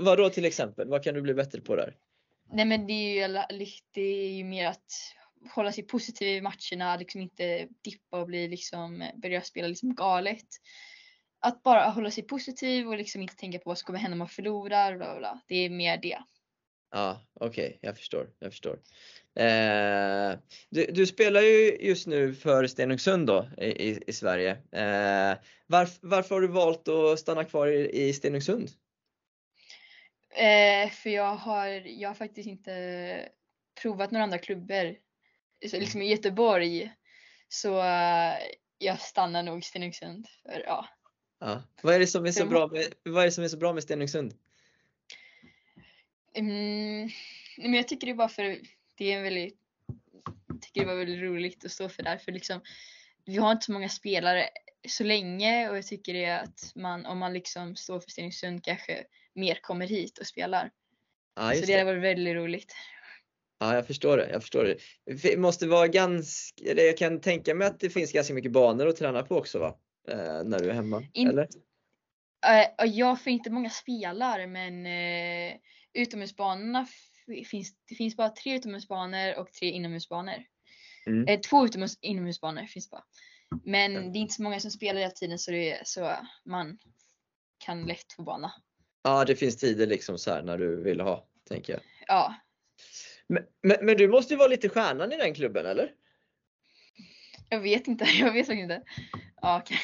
Vadå till exempel? Vad kan du bli bättre på där? Nej men det är ju, det är ju mer att hålla sig positiv i matcherna, liksom inte dippa och bli liksom, börja spela liksom galet. Att bara hålla sig positiv och liksom inte tänka på vad som kommer hända om man förlorar. Bla bla bla. Det är mer det. Ja, okej, jag förstår. Jag förstår. Eh, du, du spelar ju just nu för Stenungsund då i, i, i Sverige. Eh, varf, varför har du valt att stanna kvar i, i Stenungsund? Eh, för jag har, jag har faktiskt inte provat några andra klubbar. Så liksom i Göteborg. Så eh, jag stannar nog i Stenungsund. För, ja. Ja. Vad är det som är så bra med, vad är det som är så bra med Stenungsund? Mm, men jag tycker det är bara för det är en väldigt, jag tycker det var väldigt roligt att stå för där. För liksom, vi har inte så många spelare så länge och jag tycker det är att man, om man liksom står för Stenungsund kanske mer kommer hit och spelar. Ja, så det hade varit väldigt roligt. Ja, jag förstår det. Jag förstår det. Det måste vara ganska, eller jag kan tänka mig att det finns ganska mycket banor att träna på också va? Eh, när du är hemma, In- eller? Och jag får inte många spelare men uh, utomhusbanorna finns, det finns bara tre utomhusbanor och tre inomhusbanor. Mm. Eh, två utomhus, inomhusbanor finns bara. Men Ja. det är inte så många som spelar hela tiden så, det, så man kan lätt få bana. Ja, det finns tider liksom så här när du vill ha, tänker jag. Ja, Men, men, men du måste ju vara lite stjärnan i den klubben, eller? jag vet inte. Jag vet faktiskt inte. Ja, okej.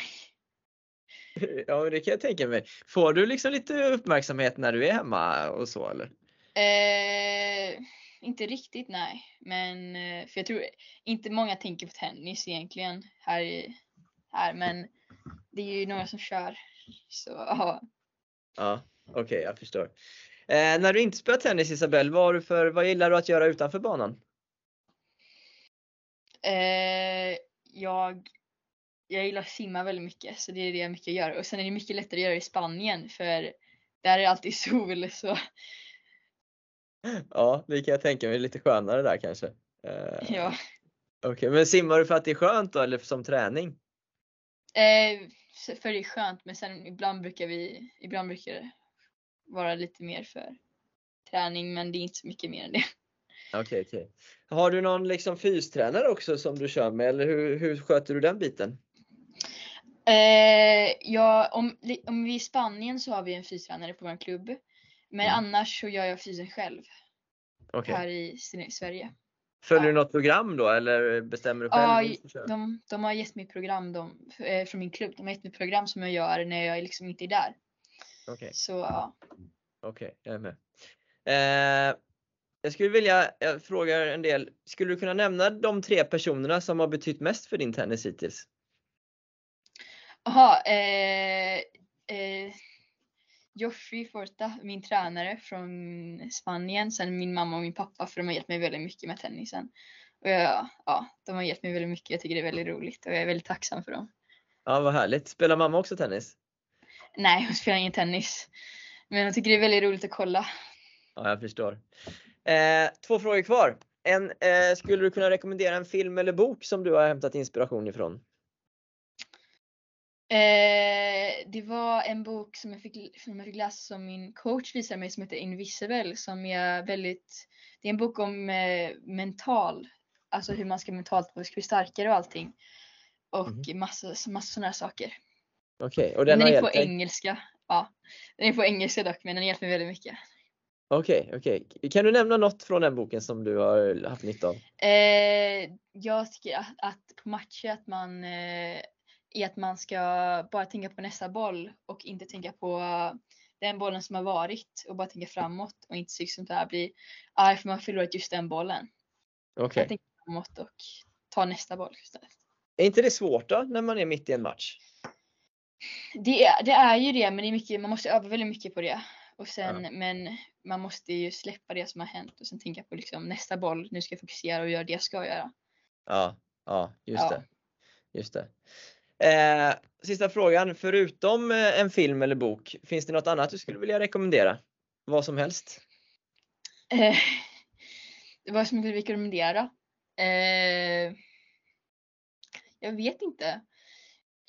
Ja, men det kan jag tänka mig. Får du liksom lite uppmärksamhet när du är hemma och så, eller? Eh, inte riktigt nej. Men eh, för jag tror inte många tänker på tennis egentligen här, i, här men det är ju några som kör. Så ja. Ja, okej, jag förstår. Eh, när du inte spelar tennis, Isabelle, vad, för, vad gillar du att göra utanför banan? Eh, jag, jag gillar att simma väldigt mycket så det är det jag mycket gör. Och sen är det mycket lättare att göra i Spanien för där är det alltid sol så Ja, det kan jag tänka mig. Lite skönare där kanske. Eh, ja. Okej, men simmar du för att det är skönt då, eller som träning? Eh, för det är skönt men sen ibland brukar vi, ibland brukar vara lite mer för träning men det är inte så mycket mer än det. Okej, okej. Har du någon liksom fystränare också som du kör med, eller hur, hur sköter du den biten? Eh, ja, om, om vi är i Spanien så har vi en fystränare på vår klubb. Men Mm. annars så gör jag fysen själv Okej. här i, Sverige. Följer ja. du något program då, eller bestämmer du själv? Ja, de, de har gett mig program de, eh, från min klubb. De har gett mig program som jag gör när jag liksom inte är där. Okej, Så ja. okej, jag är med. Eh, jag skulle vilja, jag frågar en del, skulle du kunna nämna de tre personerna som har betytt mest för din tennis hittills? Jaha, eh, eh, Joffrey Forta, min tränare från Spanien. Sen min mamma och min pappa för de har gett mig väldigt mycket med tennisen. Och jag, ja, de har gett mig väldigt mycket. Jag tycker det är väldigt roligt och jag är väldigt tacksam för dem. Ja, vad härligt. Spelar mamma också tennis? Nej, hon spelar ingen tennis. Men jag tycker det är väldigt roligt att kolla. Ja, jag förstår. Eh, två frågor kvar. En, eh, skulle du kunna rekommendera en film eller bok som du har hämtat inspiration ifrån? Eh, det var en bok som jag, fick, som jag fick läsa som min coach visade mig som heter Invisible som är väldigt, det är en bok om eh, mental, alltså hur man ska mentalt bli starkare och allting. Och Mhm. massa, massa sådana här saker. Okej, och Den, den har är på hjälpt dig? engelska. Ja, den är på engelska dock men den har hjälpt mig väldigt mycket. Okej, okej. Kan du nämna något från den boken som du har haft nytta av? Eh, jag tycker att, att på matcher att man eh, är att man ska bara tänka på nästa boll och inte tänka på den bollen som har varit och bara tänka framåt och inte liksom så här bli arg för man har förlorat just den bollen. Okej. Jag tänker framåt och ta nästa boll istället. Är inte det svårt då när man är mitt i en match? Det är, det är ju det men det är mycket, man måste öva väldigt mycket på det. Och sen, Men man måste ju släppa det som har hänt och sen tänka på liksom nästa boll, nu ska jag fokusera och göra det jag ska göra. Ja, ja just Ja. det. Just det. Eh, sista frågan, förutom eh, en film eller bok, finns det något annat du skulle vilja rekommendera? Vad som helst? Eh, vad som jag vill rekommendera? Eh, jag vet inte.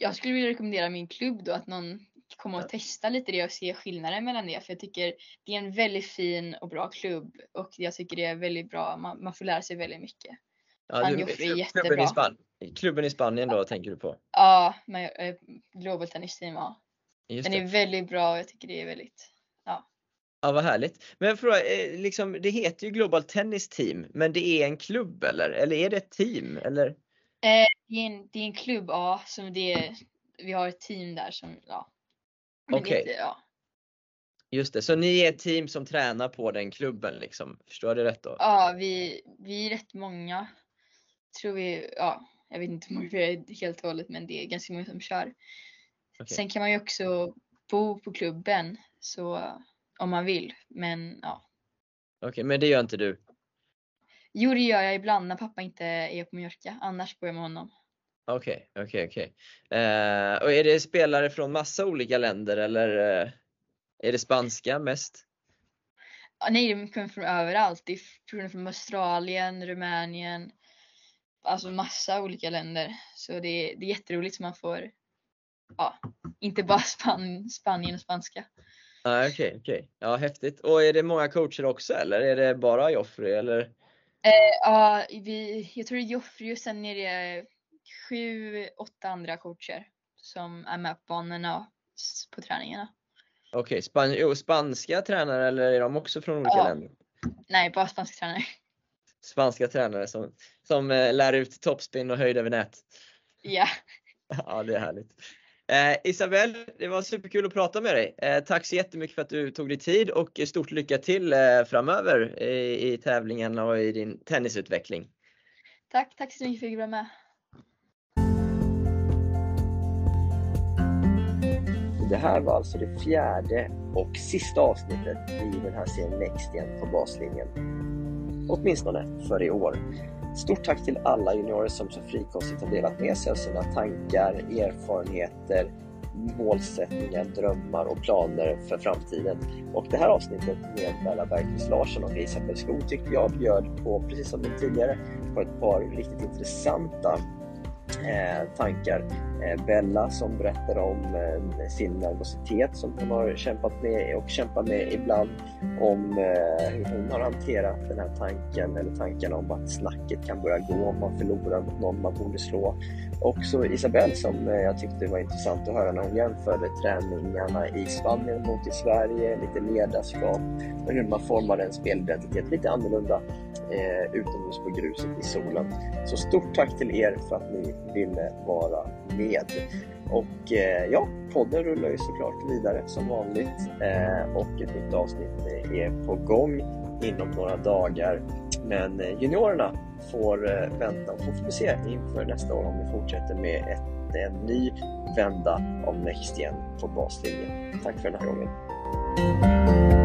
Jag skulle vilja rekommendera min klubb då att någon kommer och testa lite det och se skillnaden mellan det. För jag tycker det är en väldigt fin och bra klubb och jag tycker det är väldigt bra. Man, man får lära sig väldigt mycket. Ja, du- klubben, jättebra. i Span- klubben i Spanien då tänker du på? Ja, men, eh, Global Tennis Team, ja. Just Den det. är väldigt bra och jag tycker det är väldigt Ja, vad härligt. Men jag frågar, eh, liksom, det heter ju Global Tennis Team, men det är en klubb eller? Eller är det ett team? Eller? Det är en, det är en klubb, ja, som det är, vi har ett team där som, ja. Men det är Okej. inte- ja. Just det, så ni är ett team som tränar på den klubben liksom? Förstår jag det rätt då? Ja, vi, vi är rätt många. Tror vi, ja, jag vet inte hur många vi är helt och hållet men det är ganska många som kör. Okej. Sen kan man ju också bo på klubben så om man vill. Men ja. Okej, men det gör inte du? Jo, det gör jag ibland när pappa inte är på Mallorca. Annars bor jag med honom. Okej, okej, okej. Eh, Och är det spelare från massa olika länder eller eh, är det spanska mest? Nej, de kommer från överallt. Det är personer från Australien, Rumänien. Alltså massa olika länder. Så det är, det är jätteroligt så man får, ja, inte bara Span, Spanien och spanska. Ah, okej, okej. Ja, häftigt. Och är det många coacher också eller är det bara Joffrey eller? Ja, vi, jag tror Joffrey och sen är det sju, åtta andra coacher som är med på banorna och på träningarna. Okej, span jo, spanska tränare eller är de också från olika Ja. länder? Nej, bara spanska tränare. Spanska tränare som, som eh, lär ut topspin och höjd över nät. Ja, Ja, det är härligt. Eh, Isabelle, det var superkul att prata med dig. Eh, tack så jättemycket för att du tog dig tid och stort lycka till eh, framöver i, i tävlingen och i din tennisutveckling. tack, tack så mycket för att jag fick vara med. Det här var alltså det fjärde och sista avsnittet i den här serien Next igen på baslinjen. Åtminstone för i år. Stort tack till alla juniorer som så frikostigt har delat med sig av sina tankar, erfarenheter, målsättningar, drömmar och planer för framtiden. Och det här avsnittet med Bella Bergqvist Larsson och Isabelle Skog tyckte jag bjöd på, precis som den tidigare, på ett par riktigt intressanta eh, tankar. Eh, Bella som berättar om eh, sin nervositet som hon har kämpat med och kämpar med ibland. Om eh, hur hon har hanterat den här tanken eller tanken om att snacket kan börja gå om man förlorar mot någon man borde slå. Också Isabelle som eh, jag tyckte var intressant att höra när hon jämförde träningarna i Spanien mot i Sverige, lite ledarskap och hur man formar en spelidentitet lite annorlunda eh, utomhus på gruset i solen. Så stort tack till er för att ni ville vara med. Och eh, ja, podden rullar ju såklart vidare som vanligt eh, och ett nytt avsnitt eh, är på gång inom några dagar. Men eh, juniorerna får eh, vänta och får se inför nästa år om vi fortsätter med ett, en ny vända av Next Gen på baslinjen. Tack för den här gången.